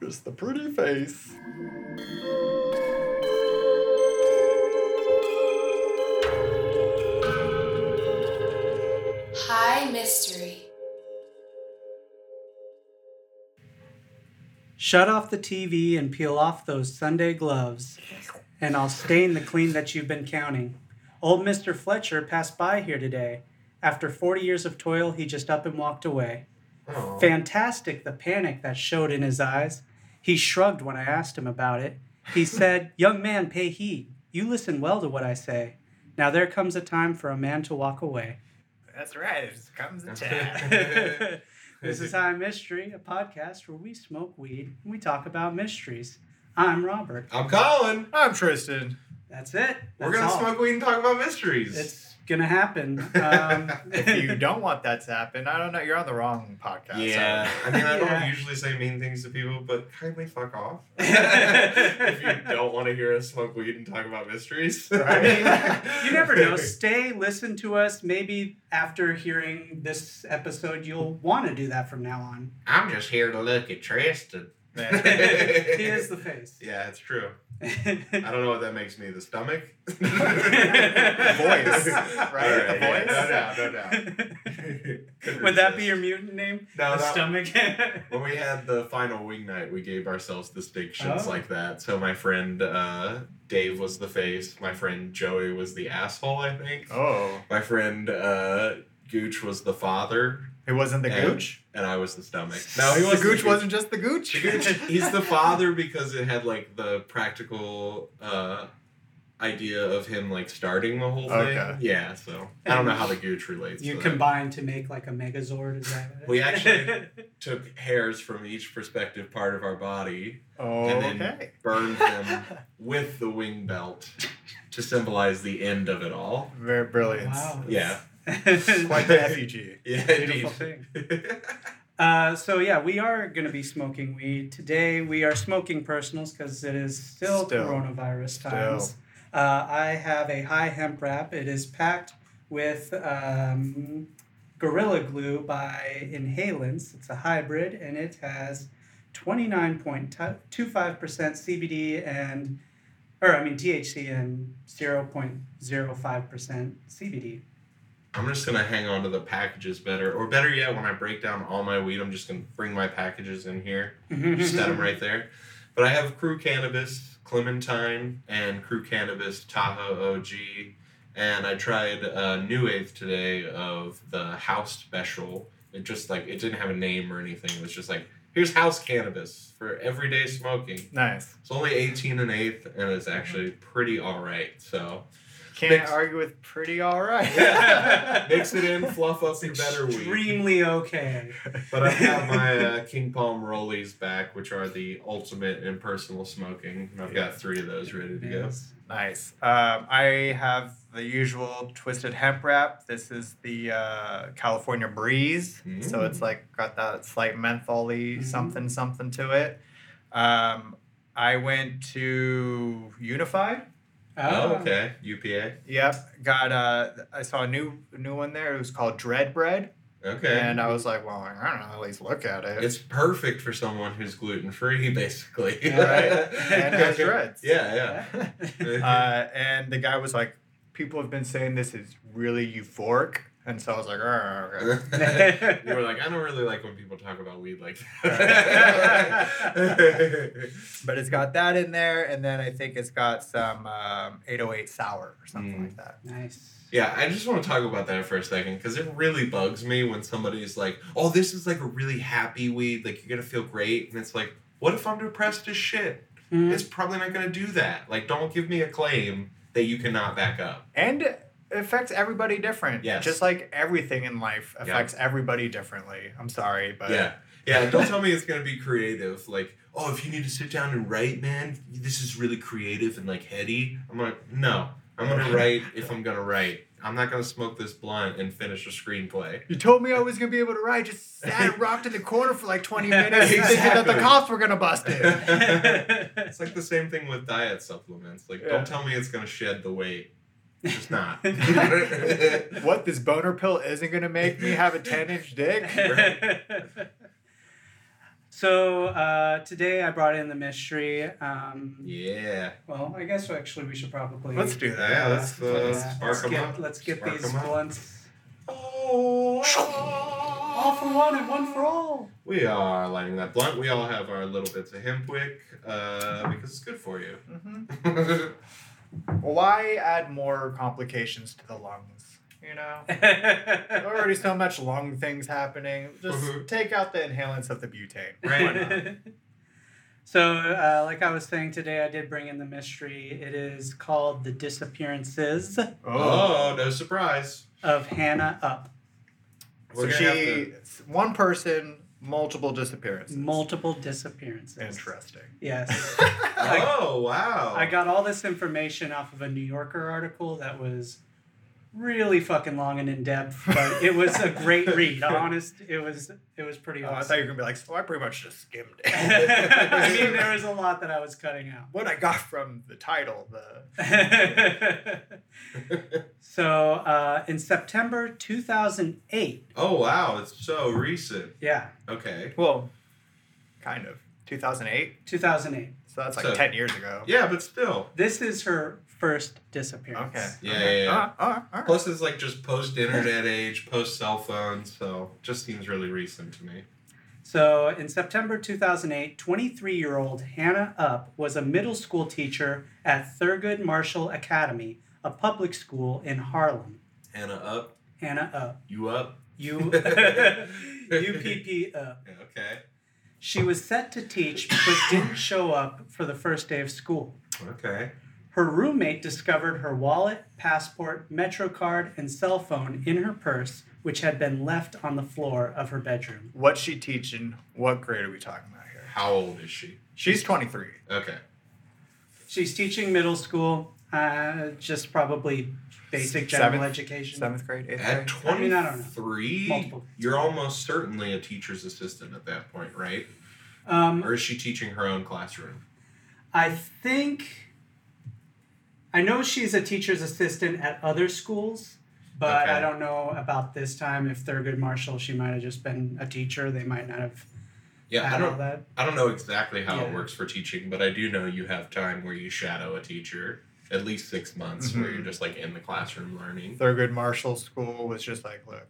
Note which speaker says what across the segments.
Speaker 1: Just the pretty face.
Speaker 2: High Mystery.
Speaker 3: Shut off the TV and peel off those Sunday gloves, and I'll stain the clean that you've been counting. Old Mr. Fletcher passed by here today. After 40 years of toil, he just up and walked away.
Speaker 4: Aw.
Speaker 3: Fantastic the panic that showed in his eyes. He shrugged when I asked him about it. He said, Young man, pay heed. You listen well to what I say. Now there comes a time for a man to walk away.
Speaker 1: That's right. It comes a time.
Speaker 3: this is High Mystery, a podcast where we smoke weed and we talk about mysteries. I'm Robert.
Speaker 4: I'm Colin.
Speaker 1: I'm Tristan.
Speaker 3: That's it.
Speaker 4: We're gonna
Speaker 3: all.
Speaker 4: smoke weed and talk about mysteries.
Speaker 3: It's gonna happen. Um,
Speaker 1: If you don't want that to happen, I don't know. You're on the wrong podcast.
Speaker 4: yeah, I mean, I don't
Speaker 3: Yeah.
Speaker 4: usually say mean things to people, but kindly fuck off. if you don't want to hear us smoke weed and talk about mysteries,
Speaker 3: Right. you never know. Stay, listen to us. Maybe after hearing this episode, you'll want to do that from now on.
Speaker 4: I'm just here to look at Tristan.
Speaker 3: he is the face.
Speaker 4: Yeah, it's true. I don't know what that makes me. The stomach?
Speaker 1: Voice, right?
Speaker 4: All
Speaker 1: The
Speaker 4: yeah,
Speaker 1: voice?
Speaker 4: No doubt, no doubt.
Speaker 3: Would that be your mutant name?
Speaker 4: No,
Speaker 3: the
Speaker 4: that-
Speaker 3: stomach.
Speaker 4: When we had the final wing night, we gave ourselves distinctions
Speaker 3: Oh.
Speaker 4: like that. So my friend uh, Dave was the face. My friend Joey was the asshole, I think.
Speaker 1: Oh,
Speaker 4: My friend uh, Gooch was the father,
Speaker 1: it wasn't the
Speaker 4: And-
Speaker 1: gooch.
Speaker 4: and I was the stomach. No, he was
Speaker 1: the
Speaker 4: was
Speaker 1: gooch wasn't just the gooch.
Speaker 4: The Gooch, he's the father because it had like the practical uh, idea of him like starting the whole thing.
Speaker 1: Okay.
Speaker 4: Yeah, so I don't know how the Gooch relates.
Speaker 3: you
Speaker 4: to that.
Speaker 3: combine to make like a Megazord. Is that it?
Speaker 4: We actually- took hairs from each prospective part of our body
Speaker 1: Oh,
Speaker 4: And then-
Speaker 1: okay.
Speaker 4: burned them with the wing belt to symbolize the end of it all.
Speaker 1: Very brilliant.
Speaker 3: Wow.
Speaker 4: Yeah.
Speaker 1: It's quite the effigy.
Speaker 4: Yeah,
Speaker 3: Beautiful
Speaker 4: indeed.
Speaker 3: thing. Uh, so yeah, we are going to be smoking weed today. We are smoking personals because it is still,
Speaker 1: Still.
Speaker 3: coronavirus
Speaker 1: Still.
Speaker 3: times. Uh, I have a high hemp wrap. It is packed with um, Gorilla Glue by Inhalants. It's a hybrid and it has twenty nine point two five percent CBD and, or I mean THC and zero point zero five percent CBD.
Speaker 4: I'm just gonna hang on to the packages better, or better yet, when I break down all my weed, I'm just gonna bring my packages in here, just set them right there. But I have Crew Cannabis, Clementine, and Crew Cannabis Tahoe OG, and I tried a New Eighth today of the House Special. It just like it didn't have a name or anything. It was just like here's House Cannabis for everyday smoking.
Speaker 1: Nice.
Speaker 4: It's only 18 and eighth, and it's actually pretty all right. So
Speaker 1: Can't
Speaker 4: Mix-
Speaker 1: argue with pretty all right.
Speaker 4: mix it in, fluff up your better weed.
Speaker 3: Extremely okay.
Speaker 4: But I have got my uh, King Palm Rollies back, which are the ultimate in personal smoking. I've got three of those ready to go.
Speaker 1: Nice. Um, I have the usual twisted hemp wrap. This is the uh, California Breeze. So
Speaker 4: Mm.
Speaker 1: it's like got that slight mentholy
Speaker 3: Mhm.
Speaker 1: something something to it. Um, I went to Unify.
Speaker 4: Oh, okay. UPA.
Speaker 1: Yep. Got uh, I saw a new new one there. It was called Dread Bread,
Speaker 4: Okay.
Speaker 1: and I was like, well, I don't know. At least look at it.
Speaker 4: it's perfect for someone who's gluten free, basically.
Speaker 1: Right. And has dreads.
Speaker 4: Yeah, yeah.
Speaker 1: uh, and the guy was like, people have been saying this is really euphoric. And so I was like, "Oh, okay."
Speaker 4: you were like, I don't really like when people talk about weed like that.
Speaker 1: but it's got that in there. And then I think it's got some um, 808 sour or something
Speaker 4: Mm.
Speaker 1: like that.
Speaker 3: Nice.
Speaker 4: Yeah, I just want to talk about that for a second because it really bugs me when somebody's like, "Oh, this is like a really happy weed. Like you're gonna feel great," and it's like, "What if I'm depressed as shit?"
Speaker 3: Mhm.
Speaker 4: It's probably not gonna do that. Like, don't give me a claim that you cannot back up.
Speaker 1: And it affects everybody different.
Speaker 4: Yes.
Speaker 1: Just like everything in life affects everybody differently. I'm sorry, but
Speaker 4: yeah, yeah. Don't tell me it's gonna be creative. Like, oh, if you need to sit down and write, man, this is really creative and like heady. I'm like, no, I'm gonna write if I'm gonna write. I'm not gonna smoke this blunt and finish a screenplay.
Speaker 1: You told me I was gonna be able to write. Just sat and rocked in the corner for like 20 minutes, thinking that the cops were gonna bust it.
Speaker 4: It's like the same thing with diet supplements. Like,
Speaker 1: Yeah.
Speaker 4: don't tell me it's gonna shed the weight. It's just not.
Speaker 1: what? This boner pill isn't gonna make me have a 10 inch dick?
Speaker 3: So uh, today I brought in the mystery. Um,
Speaker 4: Yeah.
Speaker 3: Well, I guess actually we should probably
Speaker 1: Let's do that.
Speaker 4: Yeah, let's, uh,
Speaker 3: yeah,
Speaker 4: spark
Speaker 3: let's
Speaker 4: 'em
Speaker 3: get,
Speaker 4: up.
Speaker 3: Let's get
Speaker 4: Spark
Speaker 3: these
Speaker 4: 'em up.
Speaker 3: blunts.
Speaker 4: Oh,
Speaker 3: All for one and one for all.
Speaker 4: We are lighting that blunt. We all have our little bits of hemp wick uh, because it's good for you.
Speaker 1: hmm Well, why add more complications to the lungs? You know, There's already so much lung things happening. Just
Speaker 4: Mhm.
Speaker 1: take out the inhalants of the butane.
Speaker 4: Right.
Speaker 3: So, uh, like I was saying today, I did bring in the mystery. It is called The Disappearances
Speaker 4: oh, no surprise.
Speaker 3: of Hannah Upp.
Speaker 1: So
Speaker 4: We're
Speaker 1: she,
Speaker 4: gonna
Speaker 1: one person, multiple disappearances.
Speaker 3: Multiple disappearances.
Speaker 1: Interesting.
Speaker 3: Yes.
Speaker 4: Oh, wow.
Speaker 3: I got all this information off of a New Yorker article that was really fucking long and in depth, but it was a great read. Honest, it was it was pretty
Speaker 1: Oh, I thought you were gonna be like, so I pretty much just skimmed it.
Speaker 3: I mean, there was a lot that I was cutting out.
Speaker 1: what I got from the title, the
Speaker 3: so uh, in September 2008,
Speaker 4: oh, wow. It's so recent.
Speaker 3: yeah,
Speaker 4: Okay.
Speaker 1: well, kind of 2008.
Speaker 3: 2008.
Speaker 1: So that's like
Speaker 4: So-
Speaker 1: 10 years ago.
Speaker 4: Yeah, but still.
Speaker 3: This is her first disappearance.
Speaker 1: Okay.
Speaker 4: Yeah,
Speaker 1: okay.
Speaker 4: yeah, yeah.
Speaker 1: All right, all right.
Speaker 4: Plus, it's like just post internet age, post cell phone, so just seems really recent to me.
Speaker 3: So in September 2008, 23 year old Hannah Upp was a middle school teacher at Thurgood Marshall Academy, a public school in Harlem.
Speaker 4: Hannah up,
Speaker 3: Hannah Upp.
Speaker 4: you up?
Speaker 3: U UPP Up.
Speaker 4: Yeah, okay.
Speaker 3: She was set to teach but didn't show up for the first day of school.
Speaker 4: Okay.
Speaker 3: Her roommate discovered her wallet, passport, Metro card, and cell phone in her purse, which had been left on the floor of her bedroom.
Speaker 1: What's she teaching? What grade are we talking about here?
Speaker 4: How old is she?
Speaker 1: She's 23.
Speaker 4: Okay.
Speaker 3: She's teaching middle school, uh, just probably basic general
Speaker 1: Seventh-
Speaker 3: education.
Speaker 1: Seventh grade, eighth
Speaker 4: At
Speaker 1: grade.
Speaker 3: I mean, I don't
Speaker 4: 23, you're almost certainly a teacher's assistant at that point, right?
Speaker 3: Um,
Speaker 4: Or is she teaching her own classroom?
Speaker 3: I think. I know she's a teacher's assistant at other schools, but
Speaker 4: Okay.
Speaker 3: I don't know about this time. If Thurgood Marshall, she might have just been a teacher. They might not have
Speaker 4: Yeah, I don't
Speaker 3: that.
Speaker 4: I don't know exactly how it works for teaching, but I do know you have time where you shadow a teacher at least six months where
Speaker 1: Mhm.
Speaker 4: you're just like in the classroom learning.
Speaker 1: Thurgood Marshall School was just like, look,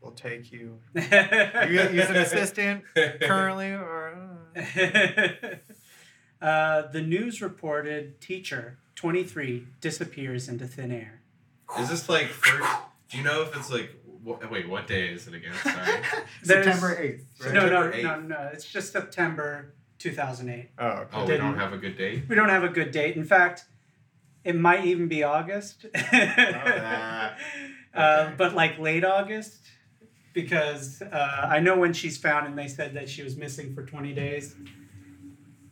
Speaker 1: we'll take you. You
Speaker 3: you
Speaker 1: use an assistant currently, or uh,
Speaker 3: uh, the news reported teacher, 23, disappears into thin air.
Speaker 4: Is this like first, do you know if it's like wh- wait what day is it again? Sorry.
Speaker 1: September eighth. Right?
Speaker 3: No, no,
Speaker 4: September
Speaker 3: no, no. It's just September 2008.
Speaker 1: Oh, okay.
Speaker 4: Oh, we don't have a good date.
Speaker 3: We don't have a good date. In fact, it might even be August.
Speaker 1: Ah,
Speaker 3: uh,
Speaker 4: okay.
Speaker 3: but like late August, because uh, I know when she's found and they said that she was missing for 20 days.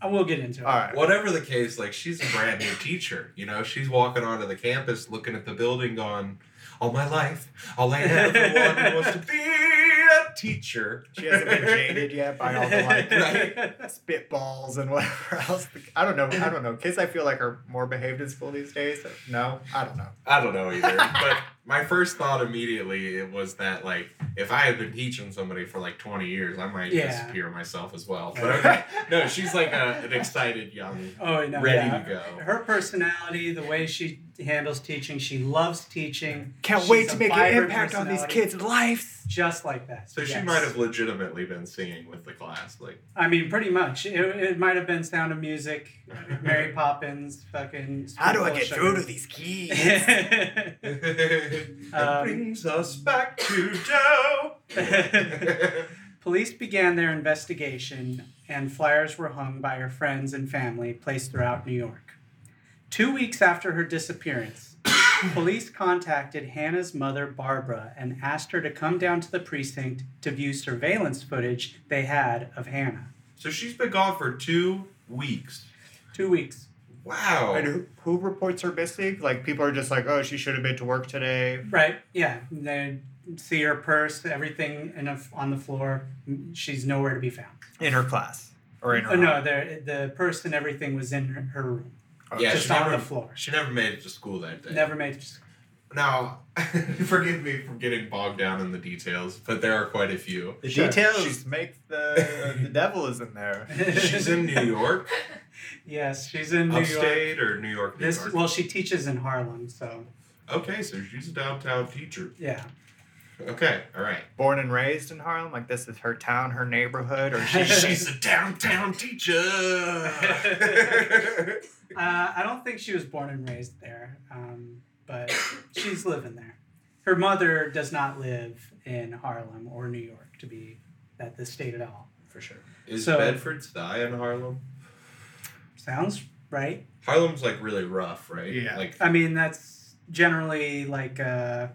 Speaker 3: I will get into it.
Speaker 1: All right.
Speaker 4: Whatever the case, like she's a brand new teacher. You know, she's walking onto the campus, looking at the building, going, "All my life, all I ever wanted was to be a teacher."
Speaker 1: She hasn't been jaded yet by all the like
Speaker 4: Right.
Speaker 1: spitballs and whatever else. I don't know. I don't know. Kids, I feel like are more behaved in school these days. No, I don't know.
Speaker 4: I don't know either. but my first thought immediately it was that like if I had been teaching somebody for like twenty years, I might
Speaker 3: Yeah.
Speaker 4: disappear myself as well. But okay. no, she's like a, an excited young,
Speaker 3: Oh no!
Speaker 4: ready
Speaker 3: yeah.
Speaker 4: to go.
Speaker 3: Her personality, the way she handles teaching, she loves teaching.
Speaker 1: Can't
Speaker 3: She's
Speaker 1: wait to make an impact on these kids' lives.
Speaker 3: Just like that.
Speaker 4: So she might have legitimately been singing with the class, like
Speaker 3: I mean, pretty much. It, it might have been Sound of Music, Mary Poppins, fucking.
Speaker 1: How do I get
Speaker 3: of
Speaker 1: through to these kids?
Speaker 4: that
Speaker 3: Um,
Speaker 4: brings us back to Joe.
Speaker 3: Police began their investigation, and flyers were hung by her friends and family placed throughout New York. Two weeks after her disappearance, police contacted Hannah's mother, Barbara, and asked her to come down to the precinct to view surveillance footage they had of Hannah.
Speaker 4: so she's been gone for two weeks.
Speaker 3: Two weeks.
Speaker 4: Wow.
Speaker 1: And who, who reports her missing? Like people are just like, oh, she should have been to work today.
Speaker 3: Right, yeah. They see her purse, everything in a, on the floor. She's nowhere to be found.
Speaker 1: In her class or in her.
Speaker 3: Oh, no, the, the purse and everything was in her, her room, Uh,
Speaker 4: yeah,
Speaker 3: just
Speaker 4: she
Speaker 3: on
Speaker 4: never-
Speaker 3: the floor.
Speaker 4: She never made it to school that day.
Speaker 3: Never made it. to school.
Speaker 4: Now, forgive me for getting bogged down in the details, but there are quite a few.
Speaker 1: The
Speaker 3: Sure.
Speaker 1: details
Speaker 4: She's-
Speaker 1: make the the devil is in there.
Speaker 4: She's in New York,
Speaker 3: yes, she's in New York.
Speaker 4: upstate, or New York, New
Speaker 3: This
Speaker 4: York.
Speaker 3: well, she teaches in Harlem, so
Speaker 4: Okay, so she's a downtown teacher.
Speaker 3: yeah.
Speaker 4: Okay, all right.
Speaker 1: Born and raised in Harlem, like this is her town, her neighborhood, or she,
Speaker 4: She's a downtown teacher.
Speaker 3: Uh, I don't think she was born and raised there, um, but she's living there. Her mother does not live in Harlem or New York to be at this state at all.
Speaker 1: for sure.
Speaker 4: Is
Speaker 3: So-
Speaker 4: Bedford Stuy in Harlem?
Speaker 3: Sounds right.
Speaker 4: Harlem's like really rough, right?
Speaker 1: Yeah.
Speaker 4: Like
Speaker 3: I mean, that's generally like uh,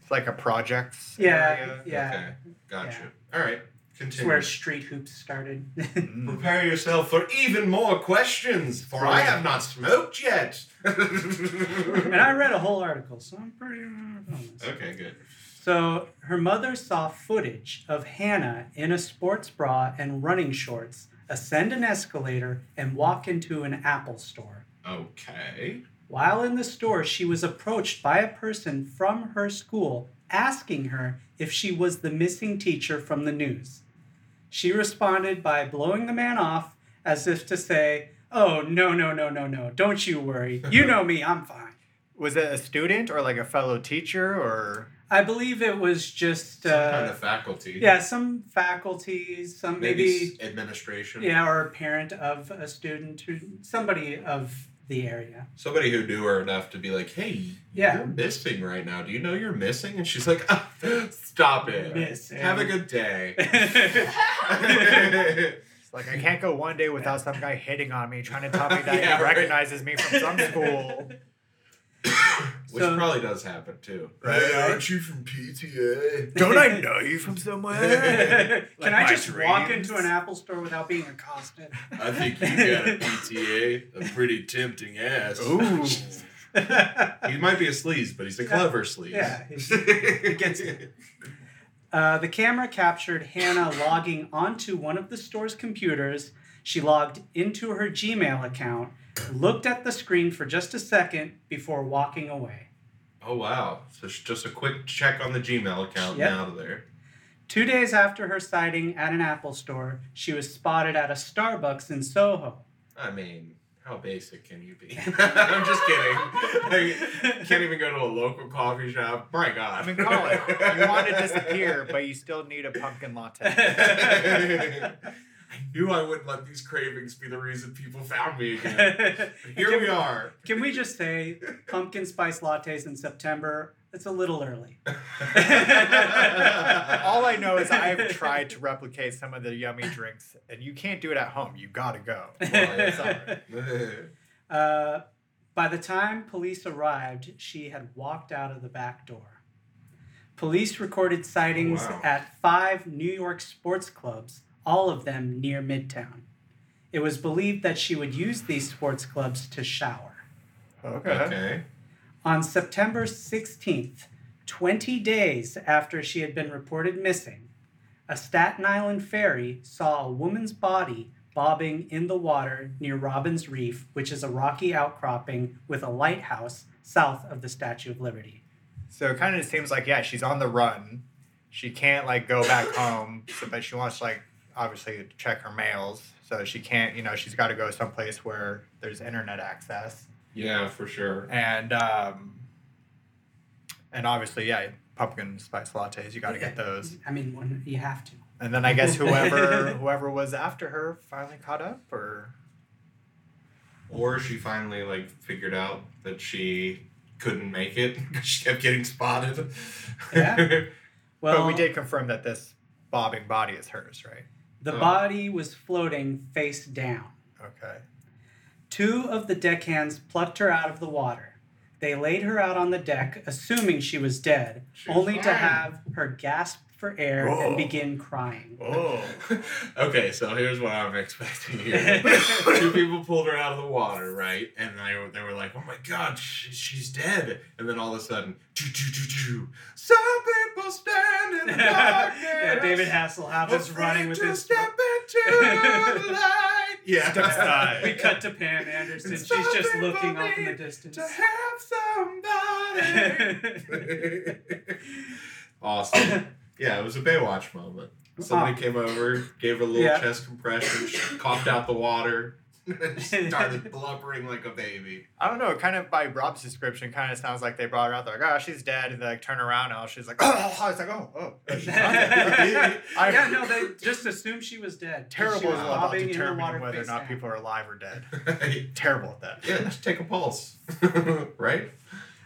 Speaker 1: It's like a projects
Speaker 3: yeah,
Speaker 1: area.
Speaker 3: yeah.
Speaker 4: okay, got
Speaker 3: Yeah.
Speaker 4: All right,
Speaker 3: It's
Speaker 4: continue.
Speaker 3: where street hoops started.
Speaker 1: Mm.
Speaker 4: Prepare yourself for even more questions, for I have not smoked yet.
Speaker 3: and I read a whole article, so I'm pretty. on this.
Speaker 4: Okay, good.
Speaker 3: So her mother saw footage of Hannah in a sports bra and running shorts ascend an escalator and walk into an Apple store.
Speaker 4: Okay.
Speaker 3: While in the store, she was approached by a person from her school asking her if she was the missing teacher from the news. She responded by blowing the man off as if to say, Oh, no, no, no, no, no, don't you worry. You know me, I'm fine.
Speaker 1: Was it a student or like a fellow teacher or?
Speaker 3: I believe it was just,
Speaker 4: Some
Speaker 3: uh,
Speaker 4: kind of faculty.
Speaker 3: yeah, some faculties, some
Speaker 4: Maybe,
Speaker 3: maybe,
Speaker 4: s- administration.
Speaker 3: yeah, or a parent of a student, who, somebody of the area.
Speaker 4: Somebody who knew her enough to be like, "Hey,
Speaker 3: Yeah.
Speaker 4: you're missing right now. Do you know you're missing?" And she's like, "Ah, "Stop it.
Speaker 3: Missing.
Speaker 4: Have a good day."
Speaker 1: It's like I can't go one day without some guy hitting on me, trying to tell me that
Speaker 4: Yeah,
Speaker 1: he
Speaker 4: right.
Speaker 1: recognizes me from some school.
Speaker 4: Which
Speaker 3: So-
Speaker 4: probably does happen too.
Speaker 1: Right.
Speaker 4: Hey, aren't you from PTA?
Speaker 1: Don't I know you from somewhere?
Speaker 3: Can I
Speaker 1: my
Speaker 3: just walk into an Apple store without being accosted?
Speaker 4: I think you got a PTA, a pretty tempting ass.
Speaker 1: Ooh.
Speaker 4: He might be a sleaze, but he's a clever sleaze.
Speaker 3: Yeah, he gets it. Uh, the camera captured Hannah logging onto one of the store's computers. She logged into her Gmail account, looked at the screen for just a second before walking away.
Speaker 4: Oh wow! So just a quick check on the Gmail account
Speaker 3: Yep.
Speaker 4: and out of there.
Speaker 3: Two days after her sighting at an Apple store, she was spotted at a Starbucks in Soho.
Speaker 4: I mean, how basic can you be? I'm just kidding. I can't even go to a local coffee shop. My God.
Speaker 1: I mean, call it. You want to disappear, but you still need a pumpkin latte.
Speaker 4: I knew I wouldn't let these cravings be the reason people found me again. Here
Speaker 3: Can
Speaker 4: we are.
Speaker 3: Can we just say pumpkin spice lattes in September? It's a little early.
Speaker 1: All I know is I've tried to replicate some of the yummy drinks, and you can't do it at home. You gotta go.
Speaker 4: yeah.
Speaker 3: Uh, by the time police arrived, she had walked out of the back door. Police recorded sightings
Speaker 4: wow.
Speaker 3: at five New York sports clubs, all of them near Midtown. It was believed that she would use these sports clubs to shower.
Speaker 1: Okay.
Speaker 4: okay.
Speaker 3: On September 16th, 20 days after she had been reported missing, a Staten Island ferry saw a woman's body bobbing in the water near Robbins Reef, which is a rocky outcropping with a lighthouse south of the Statue of Liberty.
Speaker 1: So it kind of seems like yeah, she's on the run. She can't like go back home, so, but she wants like obviously to check her mails. So she can't, you know, she's got to go someplace where there's internet access,
Speaker 4: Yeah, for sure.
Speaker 1: and um, and obviously yeah, pumpkin spice lattes. You got to get those.
Speaker 3: I mean, when you have to.
Speaker 1: And then I guess whoever whoever was after her finally caught up, or
Speaker 4: Or she finally like figured out that she couldn't make it because she kept getting spotted.
Speaker 3: Yeah. Well,
Speaker 1: but we did confirm that this bobbing body is hers, right?
Speaker 3: The
Speaker 4: Oh.
Speaker 3: body was floating face down.
Speaker 1: Okay.
Speaker 3: Two of the deckhands plucked her out of the water. They laid her out on the deck, assuming she was dead,
Speaker 4: She was
Speaker 3: only to have her gasp for air
Speaker 1: Whoa.
Speaker 3: and begin crying.
Speaker 1: Oh.
Speaker 4: okay, so here's what I'm expecting here. Two people pulled her out of the water, right? And they were, they were like, "Oh my God, she, she's dead!" And then all of a sudden, choo, choo, choo, some people stand in the darkness.
Speaker 3: yeah, David Hasselhoff is running with
Speaker 4: to
Speaker 3: his.
Speaker 4: step into the light. Yeah.
Speaker 3: We cut to Pam Anderson. She's just looking off in the distance.
Speaker 4: to have somebody. awesome. Yeah, it was a Baywatch moment. Somebody ah. came over, gave her a little
Speaker 3: Yeah.
Speaker 4: chest compression, coughed out the water, and started blubbering like a baby.
Speaker 1: I don't know. Kind of by Rob's description, kind of sounds like they brought her out. They're like, oh, she's dead. And they like turn around now. She's like, oh, oh, oh, I was like, oh, oh. oh she's not dead. I-
Speaker 3: yeah, no, they just assumed she was dead. She
Speaker 1: Terrible
Speaker 3: was
Speaker 1: about
Speaker 3: bobbing in
Speaker 1: determining whether or not
Speaker 3: down.
Speaker 1: people are alive or dead. Terrible at that.
Speaker 4: Yeah, just take a pulse. right?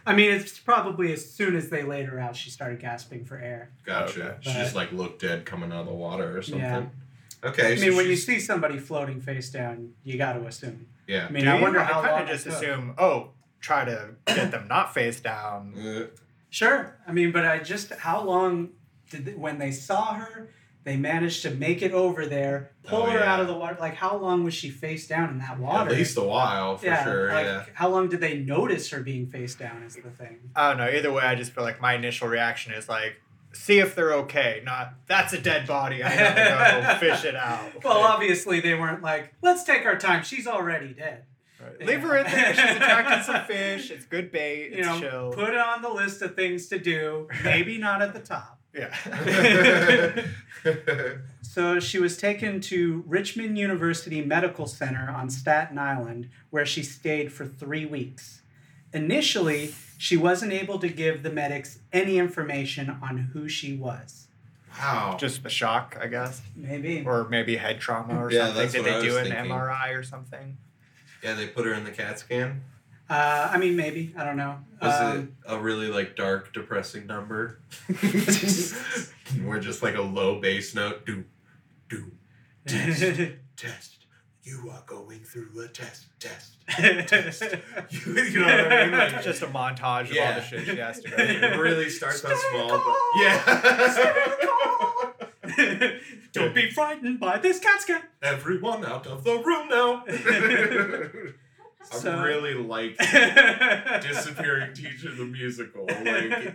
Speaker 3: I mean, it's probably as soon as they laid her out, she started gasping for air.
Speaker 4: Gotcha.
Speaker 1: Okay.
Speaker 4: She just like looked dead coming out of the water or something.
Speaker 3: Yeah.
Speaker 4: Okay.
Speaker 3: I
Speaker 4: so
Speaker 3: mean, when you see somebody floating face down, you got to assume.
Speaker 4: Yeah.
Speaker 3: I mean,
Speaker 1: Do
Speaker 3: I
Speaker 1: you?
Speaker 3: wonder
Speaker 1: I
Speaker 3: how
Speaker 1: kind
Speaker 3: long
Speaker 1: of just assume, oh, try to get them not face down.
Speaker 4: Uh,
Speaker 3: Sure. I mean, but I just how long did they, when they saw her, they managed to make it over there, pull
Speaker 4: Oh,
Speaker 3: her
Speaker 4: yeah.
Speaker 3: out of the water. Like, how long was she face down in that water?
Speaker 4: At least a while, for
Speaker 3: yeah.
Speaker 4: sure.
Speaker 3: like,
Speaker 4: yeah.
Speaker 3: how long did they notice her being face down? Is the thing.
Speaker 1: I don't know. Either way, I just feel like my initial reaction is like, see if they're okay. Not that's a dead body. I gotta go fish it out.
Speaker 3: Well, obviously they weren't like, let's take our time. She's already dead.
Speaker 1: Right. Leave her in there. She's attracting some fish. It's good bait.
Speaker 3: You
Speaker 1: It's
Speaker 3: know,
Speaker 1: chill.
Speaker 3: put it on the list of things to do. Maybe not at the top.
Speaker 1: Yeah.
Speaker 3: So she was taken to Richmond University Medical Center on Staten Island, where she stayed for three weeks. Initially, she wasn't able to give the medics any information on who she was.
Speaker 4: wow.
Speaker 1: Just a shock, I guess,
Speaker 3: Maybe.
Speaker 1: or maybe head trauma or
Speaker 4: Yeah,
Speaker 1: something.
Speaker 4: that's
Speaker 1: Did
Speaker 4: what I
Speaker 1: they do
Speaker 4: was
Speaker 1: an
Speaker 4: thinking.
Speaker 1: MRI or something?
Speaker 4: Yeah, they put her in the CAT scan.
Speaker 3: Uh, I mean, maybe. I don't know.
Speaker 4: Was
Speaker 3: Um,
Speaker 4: it a really like dark, depressing number? We're just like a low bass note. Do, do, test, test. You are going through a test, test, test. You, you know what I mean? Like,
Speaker 1: Just a montage of all the shit she has to go
Speaker 4: it really starts out small. But yeah.
Speaker 3: Don't be frightened by this cat scan.
Speaker 4: Everyone out of the room now. I
Speaker 3: So-
Speaker 4: really like Disappearing Teacher the musical. Like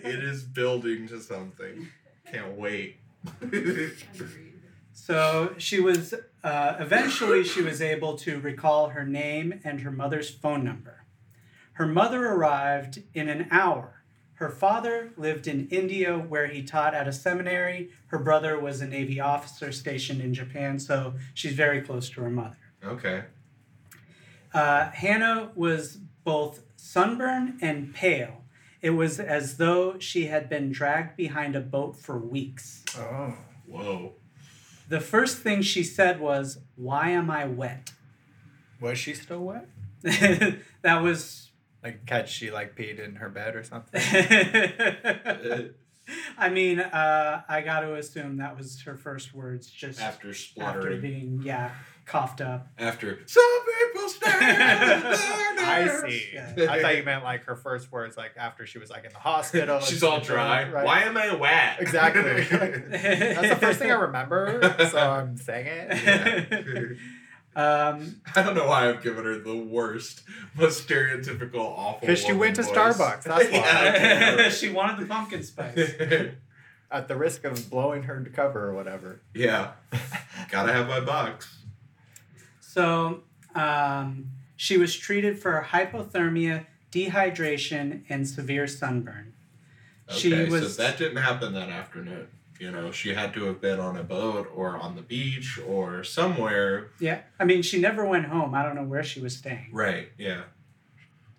Speaker 4: it is building to something. Can't wait.
Speaker 3: So she was uh, eventually she was able to recall her name and her mother's phone number. Her mother arrived in an hour. Her father lived in India where he taught at a seminary. Her brother was a Navy officer stationed in Japan, so she's very close to her mother.
Speaker 4: okay.
Speaker 3: Uh, Hannah was both sunburned and pale. It was as though she had been dragged behind a boat for weeks.
Speaker 1: Oh.
Speaker 4: Whoa.
Speaker 3: The first thing she said was, Why am I wet?
Speaker 1: Was she still wet?
Speaker 3: that was.
Speaker 1: Like, catch she like peed in her bed or something?
Speaker 3: I mean, uh, I got to assume that was her first words just
Speaker 4: After
Speaker 3: after being, yeah, coughed up.
Speaker 4: After some people stand.
Speaker 1: I see.
Speaker 3: Yeah.
Speaker 1: I thought you meant like her first words, like after she was like in the hospital.
Speaker 4: She's all dry.
Speaker 1: Right.
Speaker 4: Why am I wet?
Speaker 1: Exactly. That's the first thing I remember, so I'm saying it.
Speaker 3: um,
Speaker 4: I don't know why I've given her the worst, most stereotypical, awful.
Speaker 1: Because she went to
Speaker 4: voice.
Speaker 1: Starbucks, that's why.
Speaker 4: Yeah, okay.
Speaker 3: she wanted the pumpkin spice.
Speaker 1: At the risk of blowing her to cover or whatever.
Speaker 4: yeah. Gotta have my box.
Speaker 3: So um, she was treated for hypothermia, dehydration, and severe sunburn.
Speaker 4: Okay,
Speaker 3: She was-
Speaker 4: so that didn't happen that afternoon. You know, she had to have been on a boat or on the beach or somewhere.
Speaker 3: Yeah, I mean, she never went home. I don't know where she was staying.
Speaker 4: Right. Yeah.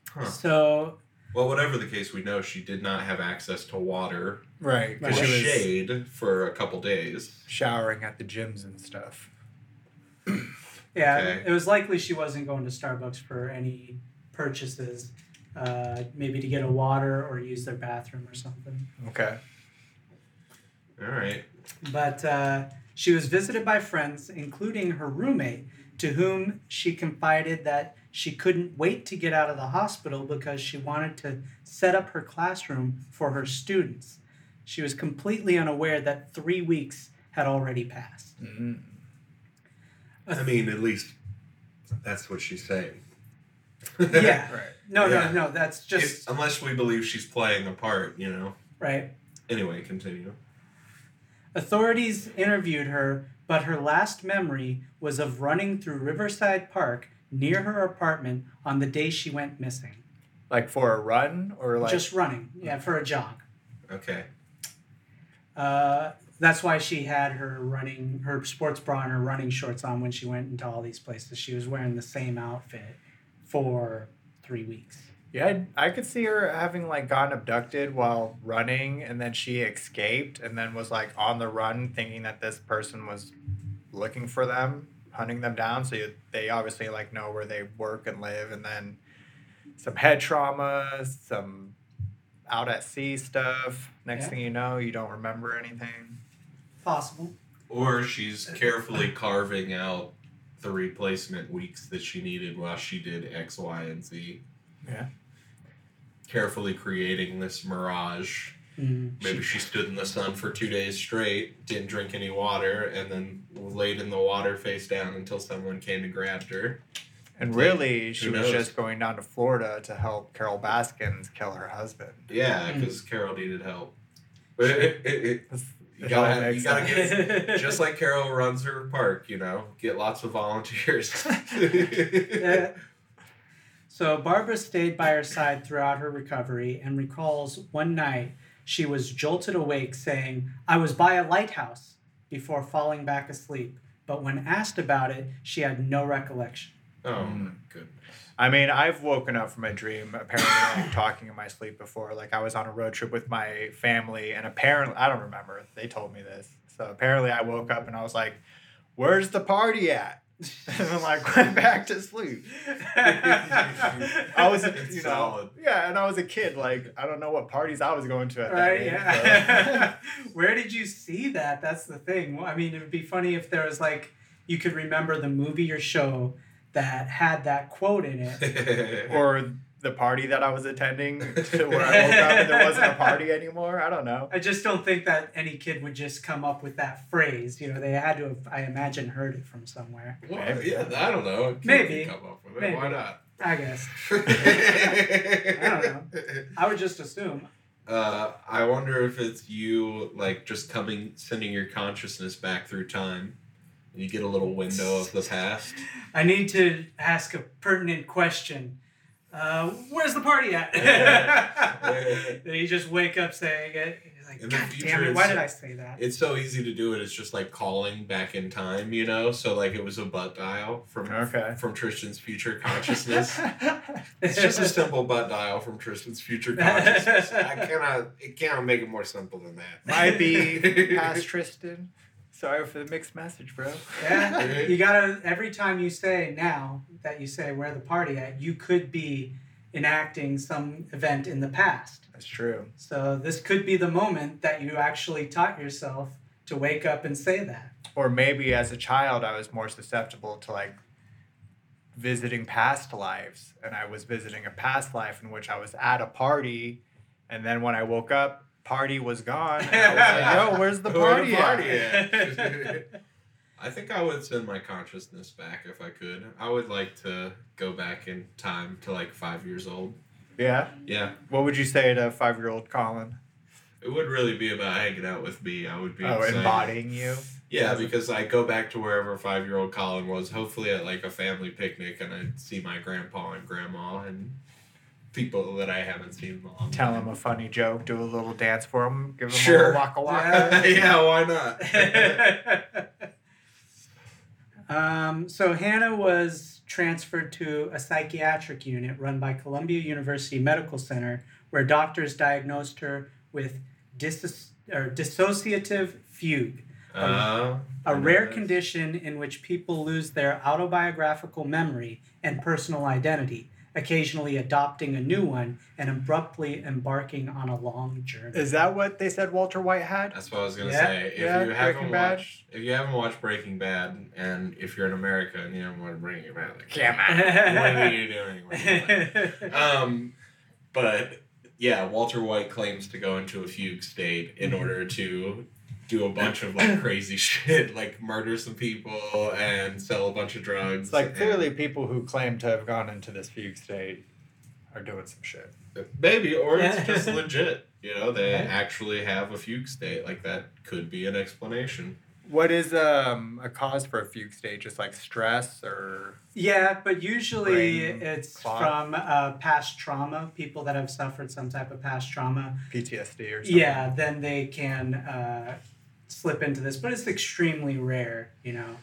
Speaker 4: Huh.
Speaker 3: So
Speaker 4: Well, whatever the case, we know she did not have access to water
Speaker 1: Right.
Speaker 4: or
Speaker 3: Right.
Speaker 1: Because she was
Speaker 4: shade for a couple days.
Speaker 1: showering at the gyms and stuff.
Speaker 3: Yeah,
Speaker 4: Okay.
Speaker 3: it was likely she wasn't going to Starbucks for any purchases. Uh, maybe to get a water or use their bathroom or something.
Speaker 1: Okay.
Speaker 4: All right.
Speaker 3: But uh, she was visited by friends, including her roommate, to whom she confided that she couldn't wait to get out of the hospital because she wanted to set up her classroom for her students. She was completely unaware that three weeks had already passed.
Speaker 1: Mm.
Speaker 4: I mean, at least that's what she's saying.
Speaker 3: Yeah.
Speaker 1: Right.
Speaker 3: No,
Speaker 4: Yeah.
Speaker 3: no, no. That's
Speaker 4: If-
Speaker 3: just
Speaker 4: unless we believe she's playing a part, you know.
Speaker 3: right.
Speaker 4: Anyway, continue.
Speaker 3: Authorities interviewed her, but her last memory was of running through Riverside Park near her apartment on the day she went missing.
Speaker 1: Like for a run or like
Speaker 3: Just running, yeah, for a jog.
Speaker 4: Okay.
Speaker 3: Uh, that's why she had her running, her sports bra and her running shorts on when she went into all these places. She was wearing the same outfit for three weeks.
Speaker 1: Yeah, I I could see her having like gotten abducted while running, and then she escaped, and then was like on the run, thinking that this person was looking for them, hunting them down. So you, they obviously like know where they work and live, and then some head trauma, some out at sea stuff. Next
Speaker 3: Yeah.
Speaker 1: thing you know, you don't remember anything.
Speaker 3: Possible.
Speaker 4: Or she's carefully carving out the replacement weeks that she needed while she did X, Y, and Z.
Speaker 1: Yeah.
Speaker 4: Carefully creating this mirage.
Speaker 3: Mm.
Speaker 4: Maybe she stood in the sun for two days straight, didn't drink any water, and then laid in the water face down until someone came and grabbed her.
Speaker 1: And
Speaker 4: Like,
Speaker 1: really, she was
Speaker 4: knows?
Speaker 1: just going down to Florida to help Carol Baskins kill her husband.
Speaker 4: Yeah,
Speaker 3: Mm.
Speaker 4: because Carol needed help. But it, it, it, you gotta, have, you gotta get just like Carol runs her park, you know, get lots of volunteers.
Speaker 3: Yeah. So Barbara stayed by her side throughout her recovery and recalls one night she was jolted awake saying, I was by a lighthouse before falling back asleep. But when asked about it, she had no recollection.
Speaker 4: oh my goodness.
Speaker 1: I mean, I've woken up from a dream, apparently, like talking in my sleep before. Like, I was on a road trip with my family, and apparently, I don't remember. They told me this. So, apparently, I woke up and I was like, Where's the party at? and I'm like, went back to sleep. I was,
Speaker 4: It's
Speaker 1: you know,
Speaker 4: solid.
Speaker 1: yeah, and I was a kid. Like, I don't know what parties I was going to at that age.
Speaker 3: yeah. Where did you see that? That's the thing. Well, I mean, it would be funny if there was like, you could remember the movie or show that had that quote in it.
Speaker 1: or the party that I was attending to where I woke up and there wasn't a party anymore. I don't know.
Speaker 3: I just don't think that any kid would just come up with that phrase. You know, they had to have, I imagine, heard it from somewhere.
Speaker 4: well,
Speaker 1: Maybe.
Speaker 4: yeah, I don't know. Kid
Speaker 3: Maybe.
Speaker 4: can come up with it.
Speaker 3: Maybe.
Speaker 4: Why not?
Speaker 3: I guess.
Speaker 4: I
Speaker 3: don't know. I would just assume.
Speaker 4: Uh, I wonder if it's you, like, just coming, sending your consciousness back through time. And you get a little window of the past.
Speaker 3: I need to ask a pertinent question. Uh, where's the party at? Then you just wake up saying it. You're like,
Speaker 4: In the
Speaker 3: God
Speaker 4: future,
Speaker 3: damn it, why
Speaker 4: it's-
Speaker 3: did I say that?
Speaker 4: It's so easy to do it. It's just like calling back in time, you know. So like it was a butt dial from
Speaker 1: Okay.
Speaker 4: from Tristan's future consciousness. It's just a simple butt dial from Tristan's future consciousness. I cannot. It cannot make it more simple than that.
Speaker 1: Might be past Tristan. Sorry for the mixed message, bro.
Speaker 3: Yeah, you gotta every time you say now that you say where the party at, you could be enacting some event in the past.
Speaker 1: That's true.
Speaker 3: So this could be the moment that you actually taught yourself to wake up and say that.
Speaker 1: Or maybe as a child, I was more susceptible to like visiting past lives, and I was visiting a past life in which I was at a party, and then when I woke up, party was gone. And I was like, Yo, where's the
Speaker 4: Where
Speaker 1: party,
Speaker 4: the party
Speaker 1: at?
Speaker 4: at? I think I would send my consciousness back if I could. I would like to go back in time to like five years old.
Speaker 1: Yeah.
Speaker 4: Yeah,
Speaker 1: What would you say to five-year-old Colin?
Speaker 4: it would really be about hanging out with me. I would be
Speaker 1: Oh,
Speaker 4: excited.
Speaker 1: embodying you.
Speaker 4: Yeah, because I go back to wherever five year old Colin was, hopefully at like a family picnic, and I'd see my grandpa and grandma and people that I haven't seen in a long
Speaker 1: Tell
Speaker 4: time.
Speaker 1: him a funny joke. Do a little dance for them, Give them
Speaker 4: Sure.
Speaker 1: a little waka waka.
Speaker 4: yeah, why not?
Speaker 3: um, so Hannah was transferred to a psychiatric unit run by Columbia University Medical Center, where doctors diagnosed her with dis- or dissociative fugue,
Speaker 4: Uh, I
Speaker 3: a
Speaker 4: know
Speaker 3: rare
Speaker 4: this.
Speaker 3: condition in which people lose their autobiographical memory and personal identity, occasionally adopting a new one and abruptly embarking on a long journey.
Speaker 1: Is that what they said Walter White had?
Speaker 4: That's what I was gonna
Speaker 3: Yeah,
Speaker 4: say. If
Speaker 1: yeah,
Speaker 4: you haven't
Speaker 1: Breaking Bad.
Speaker 4: watched, if you haven't watched Breaking Bad, and if you're in America and you haven't watched Breaking Bad, like,
Speaker 1: Come
Speaker 4: what are you doing? What are you doing? um, but yeah, Walter White claims to go into a fugue state in order to do a bunch of like crazy shit, like murder some people and sell a bunch of drugs.
Speaker 1: It's like
Speaker 4: and-
Speaker 1: clearly people who claim to have gone into this fugue state are doing some shit.
Speaker 4: maybe, or it's just legit. You know, they
Speaker 3: Right.
Speaker 4: actually have a fugue state. Like that could be an explanation.
Speaker 1: What is um a cause for a fugue state? Just like stress or
Speaker 3: Yeah, but usually
Speaker 1: Brain
Speaker 3: it's
Speaker 1: clot?
Speaker 3: from uh, past trauma, people that have suffered some type of past trauma.
Speaker 1: PTSD or something?
Speaker 3: Yeah, then they can uh, slip into this, but it's extremely rare, you know.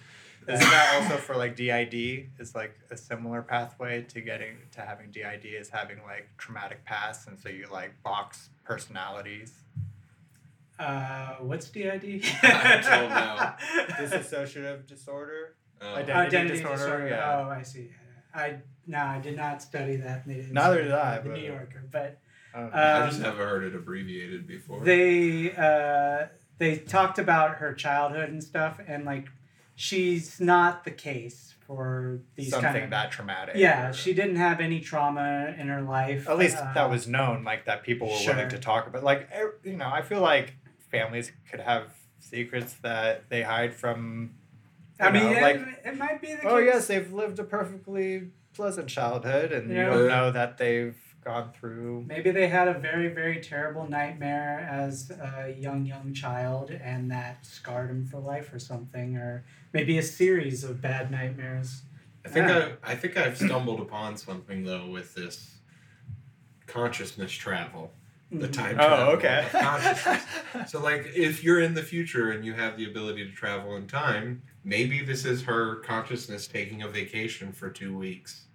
Speaker 1: Isn't that also for like DID? Is like a similar pathway to getting to having DID is having like traumatic past, and so you like box personalities.
Speaker 3: Uh, what's DID?
Speaker 4: I don't know.
Speaker 1: Dissociative disorder.
Speaker 4: Oh.
Speaker 1: Identity
Speaker 3: Identity
Speaker 1: disorder,
Speaker 3: disorder.
Speaker 1: yeah.
Speaker 3: Oh, I see. I no, I did not study that.
Speaker 1: Neither did I,
Speaker 3: The
Speaker 1: but-
Speaker 3: New Yorker, but
Speaker 1: I don't know.
Speaker 4: I just
Speaker 3: um,
Speaker 4: haven't heard it abbreviated before.
Speaker 3: they uh, they talked about her childhood and stuff, and like she's not the case for these
Speaker 1: something
Speaker 3: kind of.
Speaker 1: that traumatic.
Speaker 3: yeah,
Speaker 1: or-
Speaker 3: she didn't have any trauma in her life.
Speaker 1: At least
Speaker 3: uh,
Speaker 1: that was known, like that people were
Speaker 3: Sure.
Speaker 1: willing to talk about. Like er- you know, I feel like families could have secrets that they hide from.
Speaker 3: I mean,
Speaker 1: know,
Speaker 3: it,
Speaker 1: like
Speaker 3: it might be the
Speaker 1: oh
Speaker 3: case.
Speaker 1: yes, they've lived a perfectly pleasant childhood, and
Speaker 3: Yeah.
Speaker 1: you don't know that they've gone through.
Speaker 3: Maybe they had a very, very terrible nightmare as a young, young child, and that scarred them for life or something, or maybe a series of bad nightmares.
Speaker 4: I think
Speaker 3: Yeah.
Speaker 4: I, I think I've stumbled upon something though with this consciousness travel, the
Speaker 3: Mhm.
Speaker 4: time travel.
Speaker 1: Oh, okay.
Speaker 4: so like, if you're in the future and you have the ability to travel in time, maybe this is her consciousness taking a vacation for two weeks.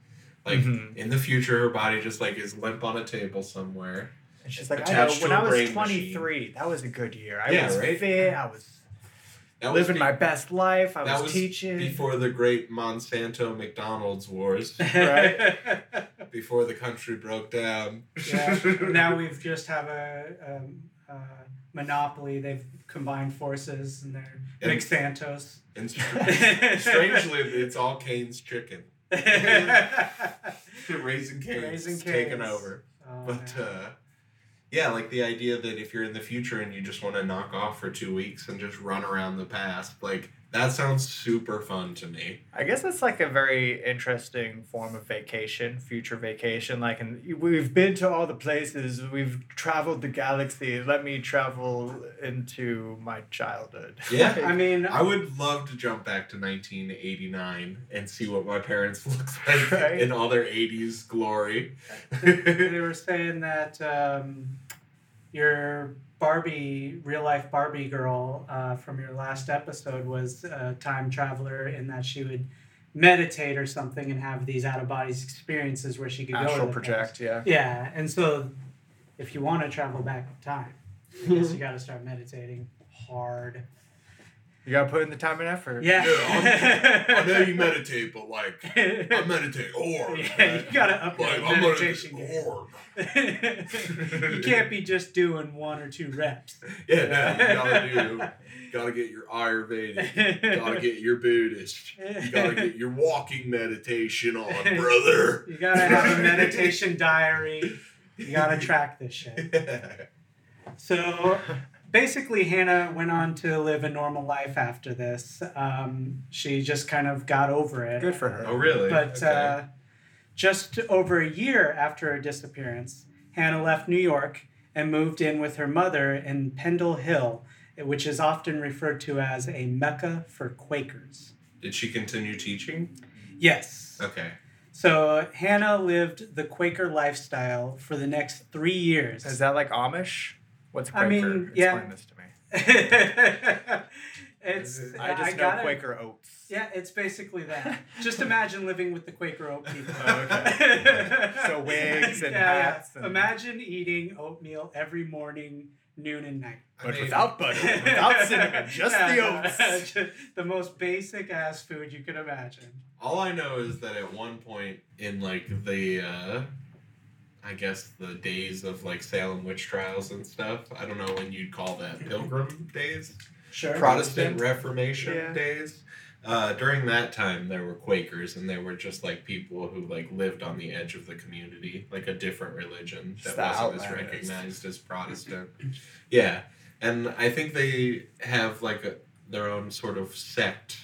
Speaker 4: Like
Speaker 1: Mhm.
Speaker 4: in the future, her body just like is limp on a table somewhere.
Speaker 1: And she's like, I know,
Speaker 4: Attached to
Speaker 1: when
Speaker 4: a
Speaker 1: I was
Speaker 4: brain
Speaker 1: 23, that was a good year. I
Speaker 4: Yeah,
Speaker 1: was
Speaker 4: right?
Speaker 1: fit. I was
Speaker 4: That was
Speaker 1: living
Speaker 4: be-
Speaker 1: my best life. I
Speaker 4: that
Speaker 1: was,
Speaker 4: was
Speaker 1: teaching.
Speaker 4: before the great Monsanto McDonald's wars,
Speaker 1: Right.
Speaker 4: before the country broke down.
Speaker 3: yeah. Now we've just have a, um, uh monopoly. They've combined forces and they're
Speaker 4: And-
Speaker 3: Big Santos.
Speaker 4: And strangely, it's all Cane's chicken. Raising Cane's
Speaker 3: Raising
Speaker 4: taken over.
Speaker 3: Oh,
Speaker 4: But
Speaker 3: man.
Speaker 4: uh, yeah, like the idea that if you're in the future and you just want to knock off for two weeks and just run around the past, like that sounds super fun to me.
Speaker 1: I guess it's like a very interesting form of vacation, future vacation. Like, and we've been to all the places, we've traveled the galaxy. Let me travel into my childhood.
Speaker 4: Yeah.
Speaker 3: I mean,
Speaker 4: I would love to jump back to 1989 and see what my parents looked like
Speaker 1: Right.
Speaker 4: in all their 80s glory.
Speaker 3: they were saying that um, your Barbie, real life Barbie girl uh, from your last episode was a time traveler in that she would meditate or something and have these out of body experiences where she could go
Speaker 1: Astral
Speaker 3: the
Speaker 1: project, yeah.
Speaker 3: Yeah, and so if you want to travel back in time, I guess you got to start meditating hard.
Speaker 1: You gotta put in the time and effort.
Speaker 3: Yeah.
Speaker 4: I know you meditate, but like, I meditate hard.
Speaker 3: Yeah, you gotta up
Speaker 4: Like,
Speaker 3: your
Speaker 4: I'm
Speaker 3: meditation
Speaker 4: meditate
Speaker 3: game.
Speaker 4: hard.
Speaker 3: you can't be just doing one or two reps.
Speaker 4: Yeah, no, you gotta do. Gotta get your Ayurvedic. Gotta get your Buddhist. You gotta get your walking meditation on, brother.
Speaker 3: You gotta have a meditation diary. You gotta track this shit. So basically, Hannah went on to live a normal life after this. Um, she just kind of got over it.
Speaker 1: Good for her.
Speaker 4: oh, really?
Speaker 3: But
Speaker 4: Okay.
Speaker 3: uh, just over a year after her disappearance, Hannah left New York and moved in with her mother in Pendle Hill, which is often referred to as a Mecca for Quakers.
Speaker 4: Did she continue teaching?
Speaker 3: Yes.
Speaker 4: Okay.
Speaker 3: So Hannah lived the Quaker lifestyle for the next three years.
Speaker 1: Is that like Amish? What's Quaker?
Speaker 3: I mean, yeah.
Speaker 1: Explain this to me.
Speaker 3: it's
Speaker 1: I just know
Speaker 3: gotta-
Speaker 1: Quaker oats.
Speaker 3: Yeah, it's basically that. Just imagine living with the Quaker oat people.
Speaker 1: Oh, okay. So wigs and hats and-
Speaker 3: Imagine eating oatmeal every morning, noon, and night.
Speaker 4: I
Speaker 1: But
Speaker 4: mean,
Speaker 1: without butter, without cinnamon, just
Speaker 3: Yeah,
Speaker 1: the oats.
Speaker 3: just the most basic ass food you could imagine.
Speaker 4: All I know is that at one point in like the, uh, I guess the days of like Salem witch trials and stuff. I don't know when you'd call that Pilgrim days.
Speaker 3: Sure.
Speaker 4: Protestant Reformation
Speaker 1: Yeah.
Speaker 4: days. Uh, during that time, there were Quakers, and they were just like people who like lived on the edge of the community, like a different religion that
Speaker 1: the
Speaker 4: wasn't as recognized as Protestant. yeah, and I think they have like a, their own sort of sect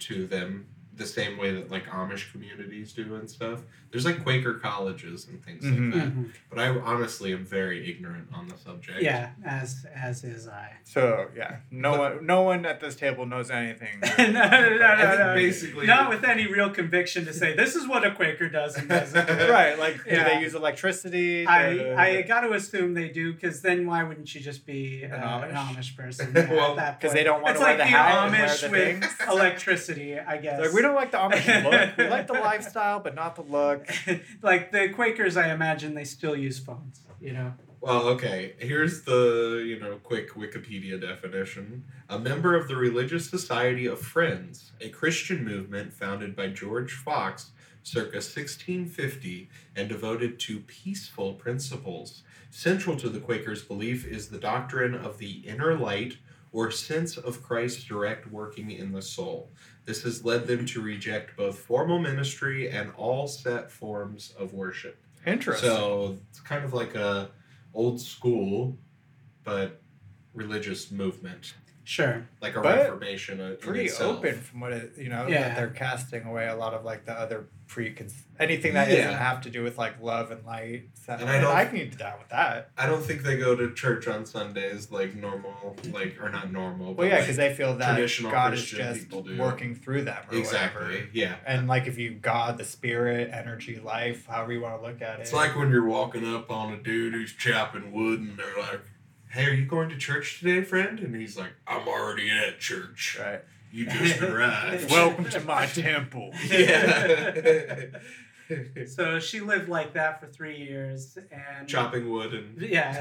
Speaker 4: to them the same way that like Amish communities do and stuff. There's like Quaker colleges and things
Speaker 1: Mhm.
Speaker 4: like that.
Speaker 3: Mhm.
Speaker 4: But I honestly am very ignorant on the subject.
Speaker 3: Yeah, as as is I.
Speaker 1: So yeah, no one, no one at this table knows anything.
Speaker 3: no, no, no, no, no.
Speaker 4: basically
Speaker 3: Not with any real conviction to say this is what a Quaker does and doesn't. do."
Speaker 1: right? Like, do
Speaker 3: Yeah.
Speaker 1: they use electricity?
Speaker 3: I,
Speaker 1: Do-
Speaker 3: I got to assume they do because then why wouldn't she just be uh,
Speaker 1: An
Speaker 3: an,
Speaker 1: Amish?
Speaker 3: Amish? person?
Speaker 4: Well,
Speaker 3: at that
Speaker 1: 'cause
Speaker 3: point.
Speaker 1: Because they don't wanna
Speaker 3: It's
Speaker 1: wear
Speaker 3: like
Speaker 1: the
Speaker 3: the
Speaker 1: hat and wear
Speaker 3: Amish
Speaker 1: the
Speaker 3: with
Speaker 1: things.
Speaker 3: electricity, I guess.
Speaker 1: like we don't like the Amish look. We like the lifestyle, but not the look.
Speaker 3: like the Quakers, I imagine they still use phones. You know.
Speaker 4: Well, okay. Here's the, you know, quick Wikipedia definition. A member of the Religious Society of Friends, a Christian movement founded by George Fox circa 1650 and devoted to peaceful principles. Central to the Quakers' belief is the doctrine of the inner light or sense of Christ's direct working in the soul. This has led them to reject both formal ministry and all set forms of worship.
Speaker 1: Interesting.
Speaker 4: So it's kind of like a old school, but religious movement,
Speaker 3: Sure.
Speaker 4: like a
Speaker 1: But
Speaker 4: reformation.
Speaker 1: pretty
Speaker 4: itself.
Speaker 1: open from what it you know
Speaker 3: Yeah.
Speaker 1: that they're casting away a lot of like the other pre anything that
Speaker 4: Yeah.
Speaker 1: not have to do with like love and light. So,
Speaker 4: And I
Speaker 1: I,
Speaker 4: don't-
Speaker 1: I can down with that.
Speaker 4: I don't think they go to church on Sundays like normal, like or not normal.
Speaker 1: Well,
Speaker 4: but
Speaker 1: yeah,
Speaker 4: like-
Speaker 1: because they feel that
Speaker 4: traditional
Speaker 1: God
Speaker 4: Christian
Speaker 1: is just working through them. Or
Speaker 4: exactly,
Speaker 1: Whatever.
Speaker 4: yeah.
Speaker 1: And like if you God, the spirit, energy, life, however you want to look at it.
Speaker 4: It's like when you're walking up on a dude who's chopping wood, and they're like, "Hey, are you going to church today, friend?" And he's like, "I'm already at church.
Speaker 1: right.
Speaker 4: You just arrived."
Speaker 1: Welcome to my temple.
Speaker 4: yeah.
Speaker 3: So she lived like that for three years and
Speaker 4: Chopping wood and
Speaker 3: Yeah,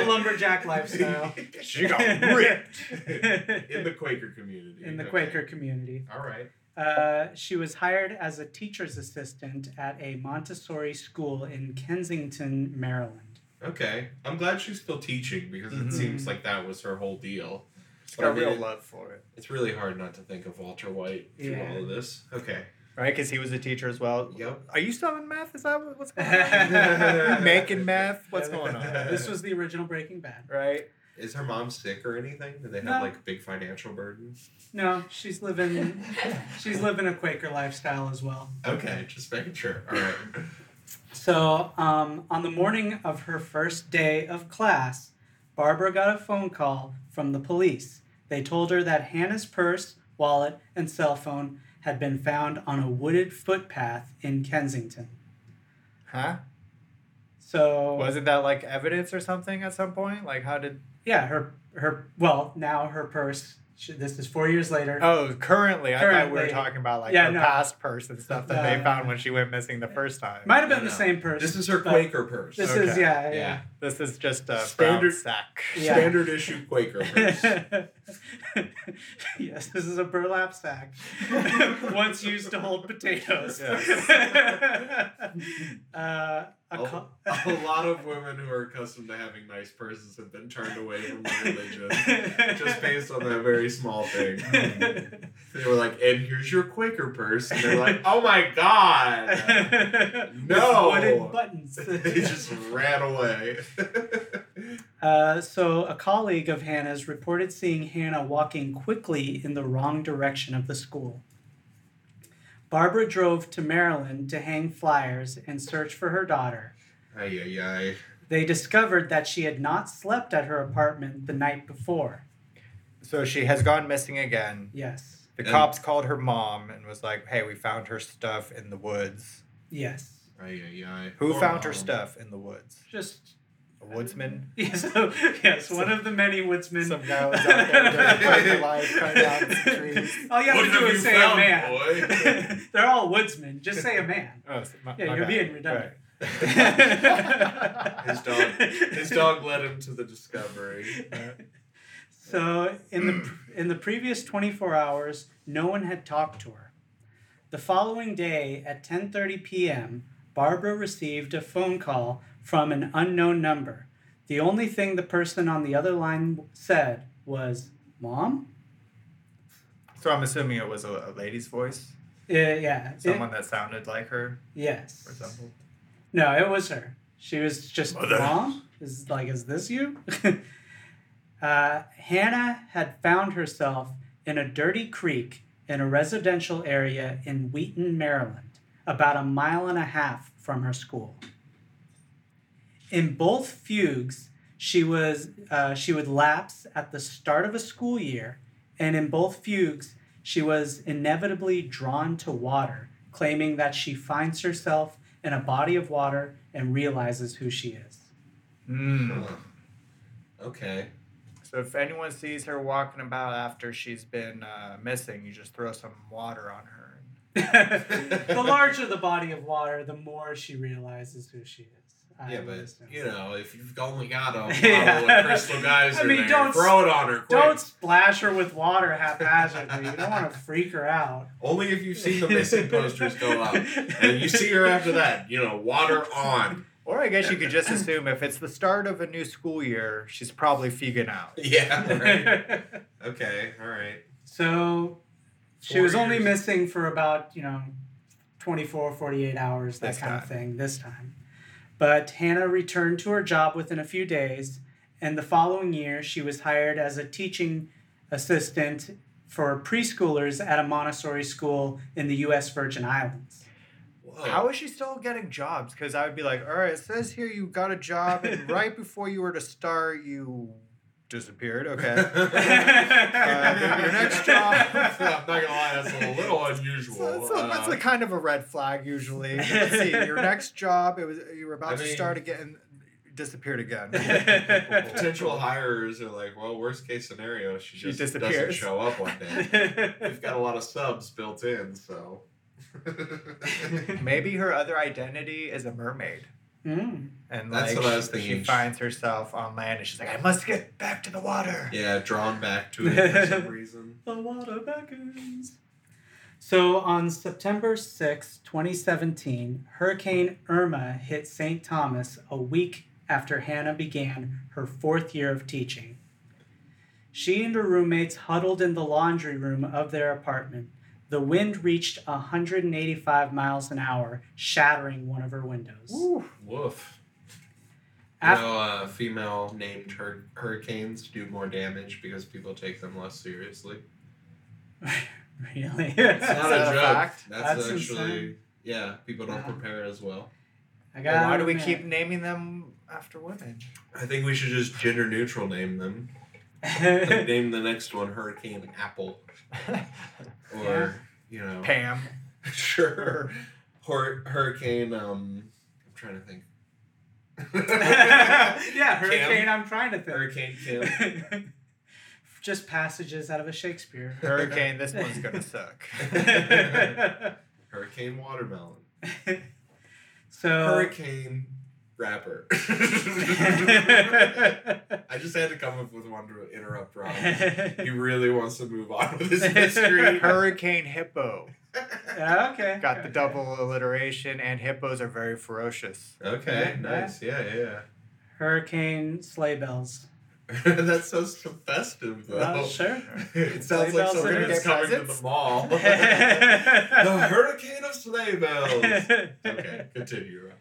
Speaker 3: a lumberjack lifestyle.
Speaker 1: She got ripped.
Speaker 4: in the Quaker community.
Speaker 3: in the
Speaker 4: Okay.
Speaker 3: Quaker community.
Speaker 4: All right.
Speaker 3: Uh, she was hired as a teacher's assistant at a Montessori school in Kensington, Maryland.
Speaker 4: Okay. I'm glad she's still teaching because it seems like that was her whole deal.
Speaker 1: She's
Speaker 4: But I
Speaker 1: got real
Speaker 4: mean,
Speaker 1: love for it,
Speaker 4: It's really hard not to think of Walter White through
Speaker 3: Yeah.
Speaker 4: all of this. Okay.
Speaker 1: right? Because he was a teacher as well.
Speaker 4: Yep.
Speaker 1: Are you still in math? Is that what's going on? you making math? What's going on?
Speaker 3: This was the original Breaking Bad.
Speaker 1: right.
Speaker 4: Is her mom sick or anything? Do they have
Speaker 3: No.
Speaker 4: like a big financial burden?
Speaker 3: No, she's living she's living a Quaker lifestyle as well.
Speaker 4: Okay, just making sure. All right.
Speaker 3: So, um, on the morning of her first day of class, Barbara got a phone call from the police. They told her that Hannah's purse, wallet, and cell phone had been found on a wooded footpath in Kensington.
Speaker 1: Huh?
Speaker 3: So,
Speaker 1: Wasn't that like evidence or something at some point? Like, how did?
Speaker 3: yeah, her her well now her purse. She, this is four years later.
Speaker 1: Oh, currently, I thought we were talking about like
Speaker 3: Yeah,
Speaker 1: her
Speaker 3: no.
Speaker 1: past purse and stuff that
Speaker 3: No,
Speaker 1: they
Speaker 3: no,
Speaker 1: found
Speaker 3: no.
Speaker 1: when she went missing the first time.
Speaker 3: Might have been
Speaker 4: No,
Speaker 3: the
Speaker 4: no.
Speaker 3: same purse.
Speaker 4: This is her Quaker purse.
Speaker 3: This
Speaker 1: Okay.
Speaker 3: is yeah,
Speaker 4: Yeah.
Speaker 1: This is just a
Speaker 4: Standard-
Speaker 1: sack.
Speaker 3: Yeah.
Speaker 4: Standard issue Quaker purse.
Speaker 3: yes, this is a burlap sack. Once used to hold potatoes. uh, a co-
Speaker 4: a lot of women who are accustomed to having nice purses have been turned away from the religion just based on that very small thing. They were like, and here's your Quaker purse. And they're like, oh my God.
Speaker 3: With
Speaker 4: No.
Speaker 3: wooden buttons.
Speaker 4: they just ran away.
Speaker 3: Uh, so, a colleague of Hannah's reported seeing Hannah walking quickly in the wrong direction of the school. Barbara drove to Maryland to hang flyers and search for her daughter.
Speaker 4: ay, ay, ay.
Speaker 3: They discovered that she had not slept at her apartment the night before.
Speaker 1: So she has gone missing again.
Speaker 3: Yes.
Speaker 1: The
Speaker 4: And-
Speaker 1: cops called her mom and was like, "Hey, we found her stuff in the woods."
Speaker 3: Yes.
Speaker 4: Ay, ay, ay.
Speaker 1: Who
Speaker 4: Poor
Speaker 1: found her
Speaker 4: mom.
Speaker 1: stuff in the woods?
Speaker 3: Just
Speaker 1: A woodsman.
Speaker 3: yes, yes, one of the many woodsmen.
Speaker 1: Some guy was out there doing private life, cutting down some trees.
Speaker 3: All you have
Speaker 4: What
Speaker 3: to do is
Speaker 4: you
Speaker 3: say
Speaker 4: found,
Speaker 3: a man. They're all woodsmen. Just say a man.
Speaker 1: Oh, so my,
Speaker 3: Yeah,
Speaker 1: my
Speaker 3: you're
Speaker 1: bad.
Speaker 3: being redundant.
Speaker 4: His dog, his dog led him to the discovery.
Speaker 3: So in the in the previous 24 hours, no one had talked to her. The following day at 10:30 p.m., Barbara received a phone call from an unknown number. The only thing the person on the other line said was, "Mom."
Speaker 1: So I'm assuming it was a, a lady's voice,
Speaker 3: Uh, yeah. it-
Speaker 1: someone that sounded like her,
Speaker 3: yes.
Speaker 1: resembled.
Speaker 3: No, it was her. She was just
Speaker 1: Mother.
Speaker 3: mom. Is like, is this you? uh, Hannah had found herself in a dirty creek in a residential area in Wheaton, Maryland, about a mile and a half from her school. In both fugues, she was uh, she would lapse at the start of a school year, and in both fugues, she was inevitably drawn to water, claiming that she finds herself in a body of water and realizes who she is.
Speaker 1: Mm.
Speaker 4: Okay.
Speaker 1: So if anyone sees her walking about after she's been uh, missing, you just throw some water on her.
Speaker 3: the larger the body of water, the more she realizes who she is. I
Speaker 4: Yeah, but
Speaker 3: assume.
Speaker 4: you know, if you've only got a bottle
Speaker 3: Yeah.
Speaker 4: of crystal geyser
Speaker 3: I mean,
Speaker 4: there,
Speaker 3: don't-
Speaker 4: throw it on her. Quick.
Speaker 3: Don't splash her with water haphazardly. You don't want to freak her out.
Speaker 4: Only if you've seen the missing posters go up, and you see her after that. You know, water on.
Speaker 1: Or I guess you could just assume if it's the start of a new school year, she's probably figuring out.
Speaker 4: Yeah. Right. Okay. All right.
Speaker 3: so she
Speaker 4: Four
Speaker 3: was only missing for about, you know, 24, 48 hours, that
Speaker 1: This
Speaker 3: kind of thing, this time. But Hannah returned to her job within a few days, and the following year she was hired as a teaching assistant for preschoolers at a Montessori school in the U.S. Virgin Islands.
Speaker 4: Whoa.
Speaker 1: How is she still getting jobs? Because I would be like, all right, it says here you got a job, and right before you were to start, you disappeared. Okay. Uh, your next job.
Speaker 4: I'm not gonna lie, that's a little unusual.
Speaker 1: So that's, a, that's
Speaker 4: Uh,
Speaker 1: a kind of a red flag usually. Let's see. Your next job, it was you were about
Speaker 4: I
Speaker 1: to
Speaker 4: mean-
Speaker 1: start again, disappeared again.
Speaker 4: potential hires are like, well, worst case scenario, she,
Speaker 1: She
Speaker 4: just doesn't show up one day. We've got a lot of subs built in, so.
Speaker 1: Maybe her other identity is a mermaid.
Speaker 3: Mm.
Speaker 1: And
Speaker 4: That's
Speaker 1: like
Speaker 4: what I was
Speaker 1: she-
Speaker 4: thinking.
Speaker 1: She finds herself on land and she's like, I must get back to the water.
Speaker 4: yeah, drawn back to it for some reason.
Speaker 3: The water beckons. So on September 6, 2017, Hurricane Irma hit St. Thomas a week after Hannah began her fourth year of teaching. She and her roommates huddled in the laundry room of their apartment. The wind reached 185 miles an hour, shattering one of her windows.
Speaker 4: Woof. You
Speaker 3: Af-
Speaker 4: know, uh, female named hur- hurricanes do more damage because people take them less seriously.
Speaker 3: really?
Speaker 4: It's not a
Speaker 1: a
Speaker 4: joke.
Speaker 1: fact?
Speaker 4: That's,
Speaker 3: That's
Speaker 4: actually,
Speaker 3: insane.
Speaker 4: yeah, people don't
Speaker 3: Wow.
Speaker 4: prepare as well.
Speaker 3: I
Speaker 1: Well, why do we
Speaker 3: admit.
Speaker 1: keep naming them after women?
Speaker 4: I think we should just gender neutral name them. Name the next one Hurricane Apple. Or,
Speaker 3: Yeah.
Speaker 4: you know.
Speaker 1: Pam.
Speaker 4: Sure. Hur- hurricane, um, I'm trying to think.
Speaker 3: yeah, hurricane.
Speaker 4: Kim.
Speaker 3: I'm trying to think.
Speaker 4: Hurricane Kim.
Speaker 3: Just passages out of a Shakespeare.
Speaker 1: Hurricane, this one's gonna suck.
Speaker 4: Hurricane Watermelon.
Speaker 3: so.
Speaker 4: Hurricane Rapper. I just had to come up with one to interrupt Rob. He really wants to move on with his mystery.
Speaker 1: Hurricane Hippo.
Speaker 3: Yeah, okay.
Speaker 1: Got the double alliteration, and hippos are very ferocious.
Speaker 4: Okay,
Speaker 3: Yeah.
Speaker 4: nice. Yeah, yeah.
Speaker 3: Hurricane sleigh bells.
Speaker 4: That's so so festive, though.
Speaker 3: Well, sure.
Speaker 4: It sounds
Speaker 3: Sleigh
Speaker 4: like
Speaker 3: bells
Speaker 4: something that's coming to the mall. the hurricane of sleigh bells. Okay, continue.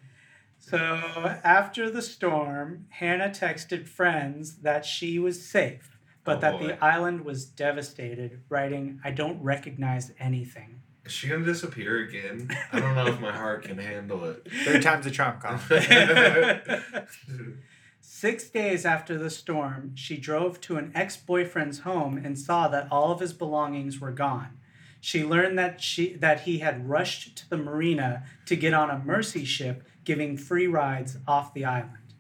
Speaker 4: Rob.
Speaker 3: So after the storm, Hannah texted friends that she was safe, but
Speaker 4: Oh,
Speaker 3: that
Speaker 4: boy.
Speaker 3: the island was devastated, writing, I don't recognize anything.
Speaker 4: Is she gonna disappear again? I don't know if my heart can handle it.
Speaker 1: Third time's a charm, Colin.
Speaker 3: Six days after the storm, she drove to an ex boyfriend's home and saw that all of his belongings were gone. She learned that, she, that he had rushed to the marina to get on a mercy ship giving free rides off the island.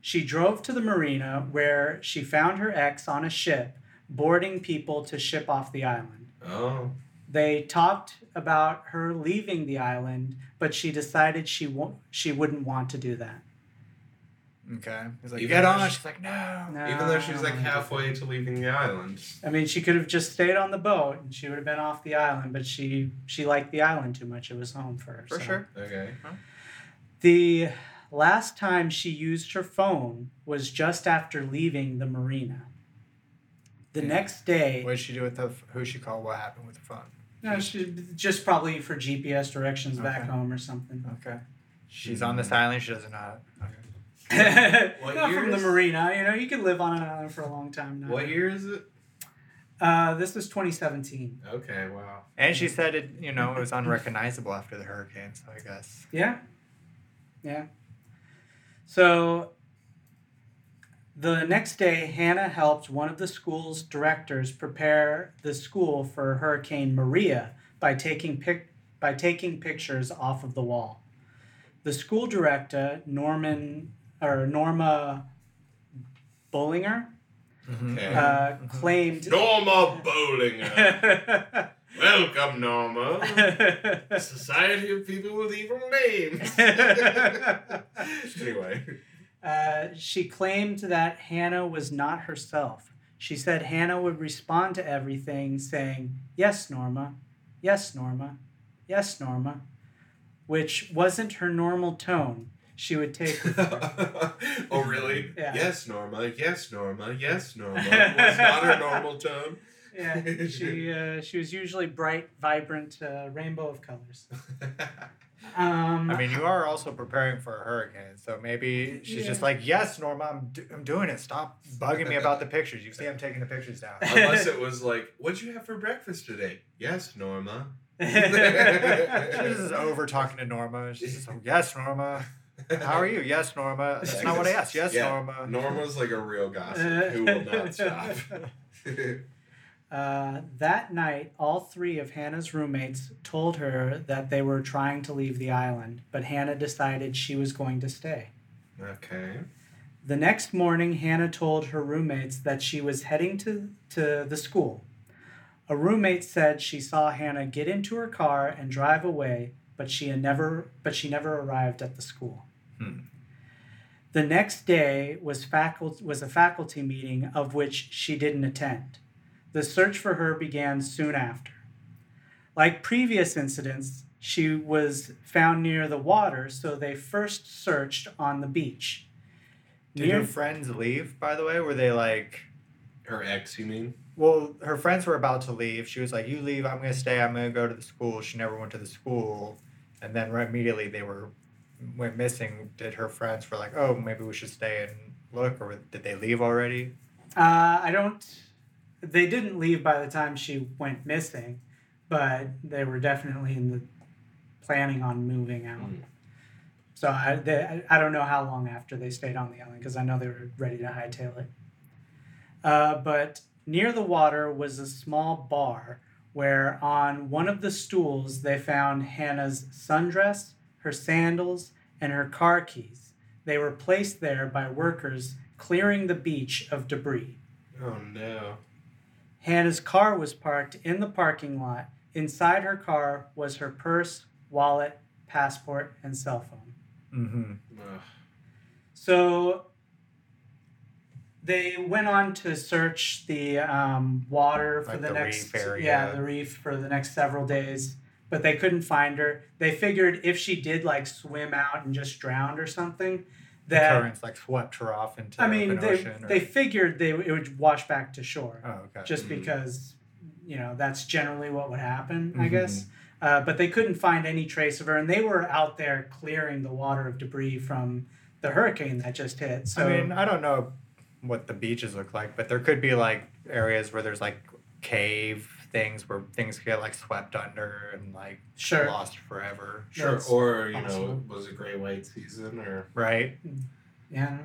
Speaker 3: She drove to the marina where she found her ex on a ship boarding people to ship off the island.
Speaker 4: oh,
Speaker 3: They talked about her leaving the island, but she decided she wo- she wouldn't want to do that.
Speaker 1: Okay. He's like,
Speaker 4: Even
Speaker 1: get
Speaker 4: though
Speaker 1: on.
Speaker 4: she-
Speaker 1: She's like, no.
Speaker 3: No,
Speaker 4: even though she's like halfway to leaving the island.
Speaker 3: I mean, she could have just stayed on the boat and she would have been off the island, but she she liked the island too much. It was home for her.
Speaker 1: For
Speaker 3: so.
Speaker 1: sure.
Speaker 4: Okay.
Speaker 3: The last time she used her phone was just after leaving the marina. The
Speaker 1: Yeah.
Speaker 3: next day,
Speaker 1: What did she do with the? Who she called? What happened with the phone?
Speaker 3: no, she just probably for GPS directions back home or something.
Speaker 1: Okay. She's hmm. on this island. She doesn't know. How, okay.
Speaker 4: What
Speaker 3: Not
Speaker 4: year
Speaker 3: from the marina. You know, you can live on an island for a long time now.
Speaker 4: What year is it?
Speaker 3: Uh, this was 2017.
Speaker 4: Okay, wow.
Speaker 1: And she said it, you know, it was unrecognizable after the hurricane. So I guess.
Speaker 3: Yeah. Yeah. So the next day, Hannah helped one of the school's directors prepare the school for Hurricane Maria by taking pic- by taking pictures off of the wall. The school director, Norman or Norma Bollinger,
Speaker 4: Okay.
Speaker 3: uh, claimed.
Speaker 4: Norma Bowlinger. Welcome, Norma. Society of people with evil names. anyway.
Speaker 3: Uh, she claimed that Hannah was not herself. She said Hannah would respond to everything saying, Yes, Norma. Yes, Norma. Yes, Norma. Which wasn't her normal tone. She would take.
Speaker 4: oh, really?
Speaker 3: Yeah.
Speaker 4: Yes, Norma. Yes, Norma. Yes, Norma. Was not her normal tone.
Speaker 3: yeah, she, uh, she was usually bright, vibrant, uh, rainbow of colors. Um,
Speaker 1: I mean, you are also preparing for a hurricane, so maybe she's just like, "Yes, Norma, I'm, do- I'm doing it. Stop bugging me about the pictures. You see, I'm taking the pictures down."
Speaker 4: Unless it was like, what'd you have for breakfast today? Yes, Norma.
Speaker 1: She's just over talking to Norma. She's just like, "Yes, Norma. How are you? Yes, Norma. That's not what I asked. Yes,
Speaker 4: Yeah.
Speaker 1: Norma."
Speaker 4: Norma's like a real gossip who will not stop.
Speaker 3: Uh, that night, all three of Hannah's roommates told her that they were trying to leave the island, but Hannah decided she was going to stay.
Speaker 4: okay.
Speaker 3: The next morning, Hannah told her roommates that she was heading to, to the school. A roommate said she saw Hannah get into her car and drive away, but she had never but she never arrived at the school.
Speaker 1: Hmm.
Speaker 3: The next day was faculty was a faculty meeting of which she didn't attend. The search for her began soon after. Like previous incidents, she was found near the water, so they first searched on the beach.
Speaker 1: Did her friends leave? By the way, were they like?
Speaker 4: Her ex, you mean?
Speaker 1: Well, her friends were about to leave. She was like, "You leave. I'm gonna stay. I'm gonna go to the school." She never went to the school, and then right immediately they were went missing. Did her friends were like, "Oh, maybe we should stay and look," or did they leave already?
Speaker 3: Uh, I don't. They didn't leave by the time she went missing, but they were definitely in the planning on moving out.
Speaker 4: Mm.
Speaker 3: So I, they, I I don't know how long after they stayed on the island because I know they were ready to hightail it. Uh, but near the water was a small bar where on one of the stools they found Hannah's sundress, her sandals, and her car keys. They were placed there by workers clearing the beach of debris.
Speaker 4: Oh no.
Speaker 3: Hannah's car was parked in the parking lot. Inside her car was her purse, wallet, passport, and cell phone.
Speaker 1: Mm-hmm.
Speaker 3: So they went on to search the um, water for
Speaker 1: Like
Speaker 3: the,
Speaker 1: the
Speaker 3: next yeah the reef for the next several days, but they couldn't find her. They figured if she did like swim out and just drowned or something,
Speaker 1: The
Speaker 3: that
Speaker 1: currents like swept her off into
Speaker 3: I mean they
Speaker 1: ocean. Or...
Speaker 3: they figured they it would wash back to shore.
Speaker 1: oh, okay.
Speaker 3: just
Speaker 4: Mhm.
Speaker 3: because you know that's generally what would happen i
Speaker 1: Mhm.
Speaker 3: guess uh, but they couldn't find any trace of her and they were out there clearing the water of debris from the hurricane that just hit so
Speaker 1: I mean, I don't know what the beaches look like, but there could be like areas where there's like cave things where things get like swept under and like
Speaker 3: sure
Speaker 1: lost forever.
Speaker 4: Sure.
Speaker 3: That's
Speaker 4: or, you
Speaker 3: possible.
Speaker 4: know, was it great white season or
Speaker 1: Right?
Speaker 3: yeah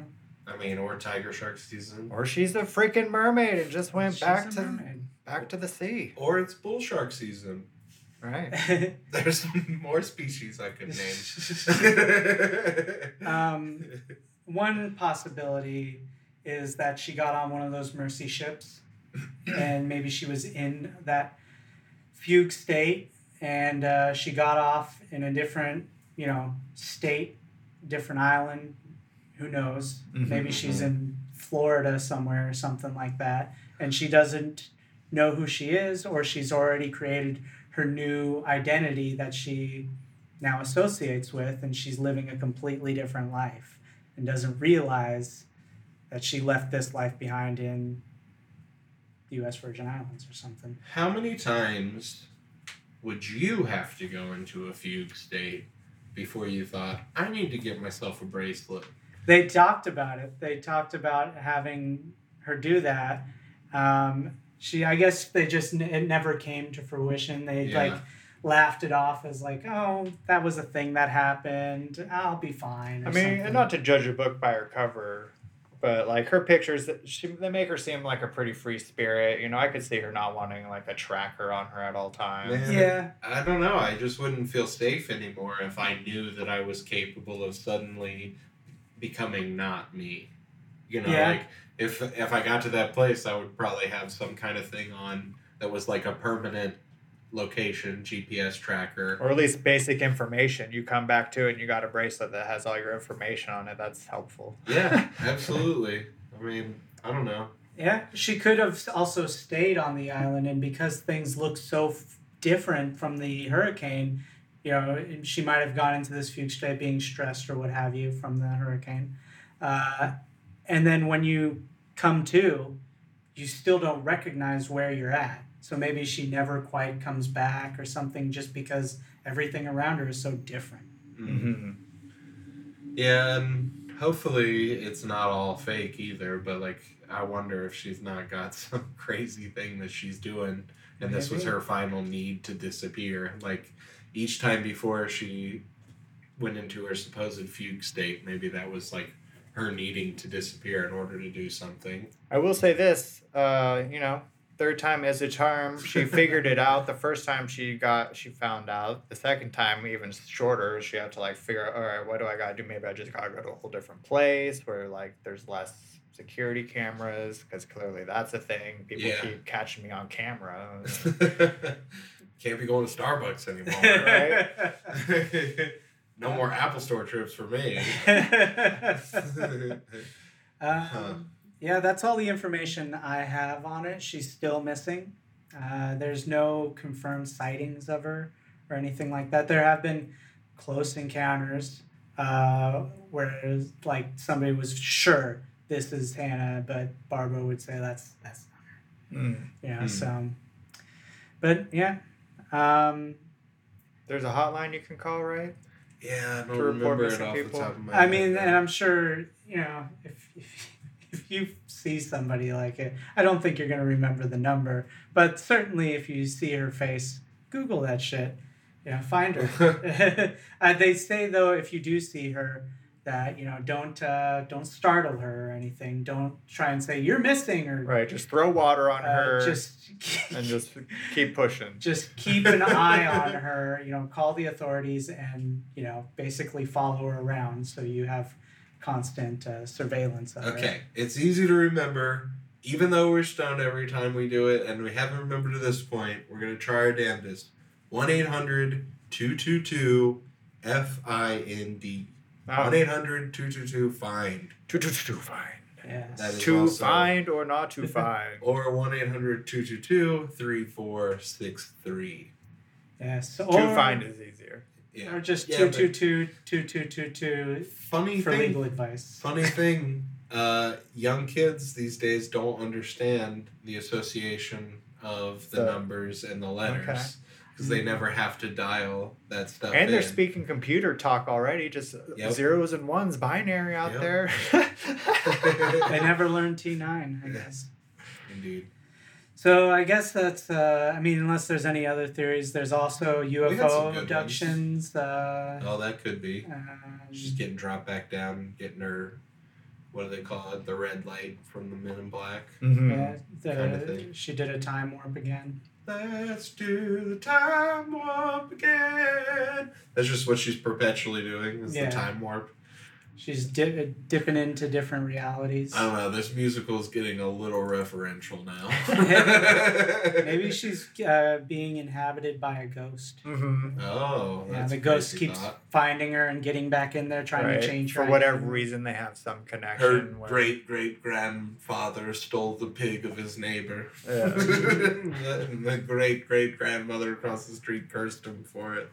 Speaker 4: I mean, or tiger shark season.
Speaker 1: Or she's a freaking mermaid and just went
Speaker 3: She's
Speaker 1: back to
Speaker 3: mermaid.
Speaker 1: back to the sea.
Speaker 4: Or it's bull shark season.
Speaker 1: Right.
Speaker 4: There's more species I could name.
Speaker 3: um, one possibility is that she got on one of those mercy ships and maybe she was in that fugue state and uh, she got off in a different you know state different island who knows
Speaker 1: Mhm.
Speaker 3: maybe she's in florida somewhere or something like that and she doesn't know who she is or she's already created her new identity that she now associates with and she's living a completely different life and doesn't realize that she left this life behind in the US Virgin Islands or something.
Speaker 4: How many times would you have to go into a fugue state before you thought, I need to get myself a bracelet?
Speaker 3: They talked about it. They talked about having her do that. Um, she I guess they just it never came to fruition. They
Speaker 4: Yeah.
Speaker 3: like laughed it off as like, oh, that was a thing that happened. I'll be fine. or
Speaker 1: I mean,
Speaker 3: something.
Speaker 1: and not to judge a book by her cover, but like her pictures, she, they make her seem like a pretty free spirit. You know, I could see her not wanting like a tracker on her at all times.
Speaker 4: Man.
Speaker 3: yeah,
Speaker 4: I don't know. I just wouldn't feel safe anymore if I knew that I was capable of suddenly becoming not me. You know,
Speaker 3: Yeah.
Speaker 4: like if if I got to that place, I would probably have some kind of thing on that was like a permanent location GPS tracker.
Speaker 1: Or at least basic information. You come back to it and you got a bracelet that has all your information on it. That's helpful.
Speaker 4: Yeah, absolutely. I mean, I don't know.
Speaker 3: yeah. She could have also stayed on the island, and because things look so f- different from the hurricane, you know, she might have gone into this fugue state being stressed or what have you from the hurricane. Uh, and then when you come to, you still don't recognize where you're at. So maybe she never quite comes back or something just because everything around her is so different.
Speaker 1: Mm-hmm.
Speaker 4: Yeah, and hopefully it's not all fake either, but like I wonder if she's not got some crazy thing that she's doing and this was her final need to disappear. Like each time before she went into her supposed fugue state, maybe that was like her needing to disappear in order to do something.
Speaker 1: I will say this, uh, you know, third time is a charm. She figured it out. The first time she got, she found out. The second time, even shorter, she had to like figure out, all right, what do I gotta do? Maybe I just gotta go to a whole different place where like there's less security cameras because clearly that's a thing. People
Speaker 4: Yeah.
Speaker 1: keep catching me on camera.
Speaker 4: Can't be going to Starbucks anymore.
Speaker 1: right?
Speaker 4: no more Apple Store trips for me.
Speaker 3: Um, Yeah, that's all the information I have on it. She's still missing. Uh, there's no confirmed sightings of her or anything like that. There have been close encounters uh, where like somebody was sure this is Hannah, but Barbara would say that's that's
Speaker 1: Mm.
Speaker 3: you know.
Speaker 4: Hmm.
Speaker 3: So, but yeah, um,
Speaker 1: There's a hotline you can call, right?
Speaker 4: Yeah, I don't
Speaker 1: To report
Speaker 4: remember it
Speaker 1: missing
Speaker 4: off
Speaker 1: people?
Speaker 4: the top of my
Speaker 3: I
Speaker 4: head.
Speaker 3: mean, and I'm sure you know if, if if you see somebody like it, I don't think you're gonna remember the number, but certainly if you see her face, Google that shit. You know, find her. uh, they say though, if you do see her, that you know, don't uh, don't startle her or anything. Don't try and say you're missing or
Speaker 1: Right. Just throw water on
Speaker 3: uh,
Speaker 1: her
Speaker 3: just
Speaker 1: and just keep pushing.
Speaker 3: just keep an eye on her you know call the authorities and you know basically follow her around so you have constant uh, surveillance of her
Speaker 4: Okay, it's easy to remember. Even though we're stoned every time we do it, and we haven't remembered to this point, we're gonna try our damnedest. 1 800 222 FIND.
Speaker 1: Oh,
Speaker 4: 1 800 222 FIND.
Speaker 1: to, to, to find.
Speaker 3: yes.
Speaker 4: That is
Speaker 1: To
Speaker 4: also-
Speaker 1: find or not to find.
Speaker 4: Or 1 800 222 3463.
Speaker 3: yes
Speaker 1: to find is easier.
Speaker 4: Yeah.
Speaker 3: or just
Speaker 4: Yeah,
Speaker 3: two
Speaker 4: but-
Speaker 3: two two two two two two
Speaker 4: Funny
Speaker 3: for
Speaker 4: thing.
Speaker 3: legal advice
Speaker 4: Funny thing, uh, young kids these days don't understand the association of the
Speaker 1: So-
Speaker 4: numbers and the letters
Speaker 1: Okay.
Speaker 4: because they never have to dial that stuff.
Speaker 1: And they're speaking computer talk already, just
Speaker 4: Yep.
Speaker 1: zeros and ones, binary out
Speaker 4: Yep.
Speaker 1: there.
Speaker 3: they never learned t9 i guess
Speaker 4: Indeed.
Speaker 3: So i guess that's uh, i mean unless there's any other theories there's also
Speaker 4: had some good
Speaker 3: ufo abductions uh,
Speaker 4: Oh, that could be.
Speaker 3: um,
Speaker 4: She's getting dropped back down, getting her, what do they call it? The red light from the Men in Black.
Speaker 1: Mhm.
Speaker 3: Yeah, the,
Speaker 4: Kinda thing.
Speaker 3: she did a time warp again.
Speaker 4: Let's do the time warp again. That's just what she's perpetually doing. Is
Speaker 3: Yeah.
Speaker 4: the time warp.
Speaker 3: She's di- dipping into different realities.
Speaker 4: I don't know. This musical is getting a little referential now.
Speaker 3: Maybe she's uh, being inhabited by a ghost.
Speaker 1: Mhm.
Speaker 4: Oh,
Speaker 3: Yeah, the ghost keeps
Speaker 4: thought.
Speaker 3: finding her and getting back in there, trying
Speaker 1: Right.
Speaker 3: to change her.
Speaker 1: For whatever
Speaker 3: identity.
Speaker 1: reason, they have some
Speaker 4: Her
Speaker 1: connection. where-
Speaker 4: great great grandfather stole the pig of his neighbor.
Speaker 1: Yeah.
Speaker 4: and the great great grandmother across the street cursed him for it.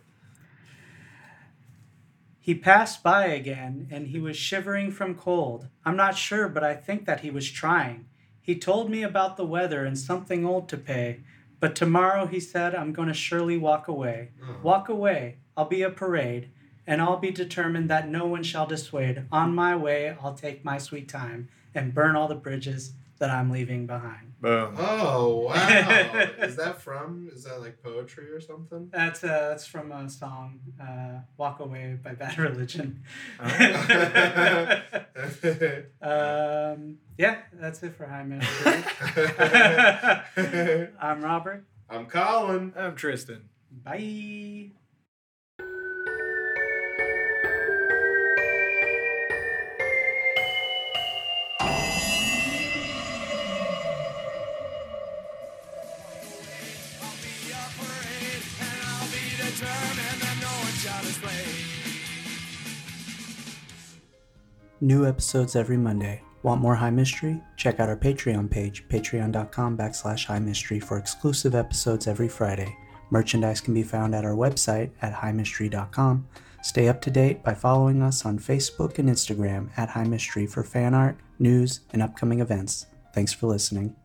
Speaker 3: He passed by again, and he was shivering from cold. I'm not sure, but I think that he was trying. He told me about the weather and something old to pay. But tomorrow, he said, I'm going to surely walk away.
Speaker 4: Oh.
Speaker 3: Walk away, I'll be a parade, and I'll be determined that no one shall dissuade. On my way, I'll take my sweet time and burn all the bridges that I'm leaving behind.
Speaker 1: Boom.
Speaker 4: Oh wow! is that from? Is that like poetry or something?
Speaker 3: That's uh, that's from a song, uh, "Walk Away" by Bad Religion. um, yeah, that's it for High Mystery. I'm Robert.
Speaker 4: I'm Colin.
Speaker 1: I'm Tristan.
Speaker 3: Bye. New episodes every Monday. Want more High Mystery? Check out our Patreon page, patreon.com backslash high mystery for exclusive episodes every Friday. Merchandise can be found at our website at highmystery.com. Stay up to date by following us on Facebook and Instagram at High Mystery for fan art, news, and upcoming events. Thanks for listening.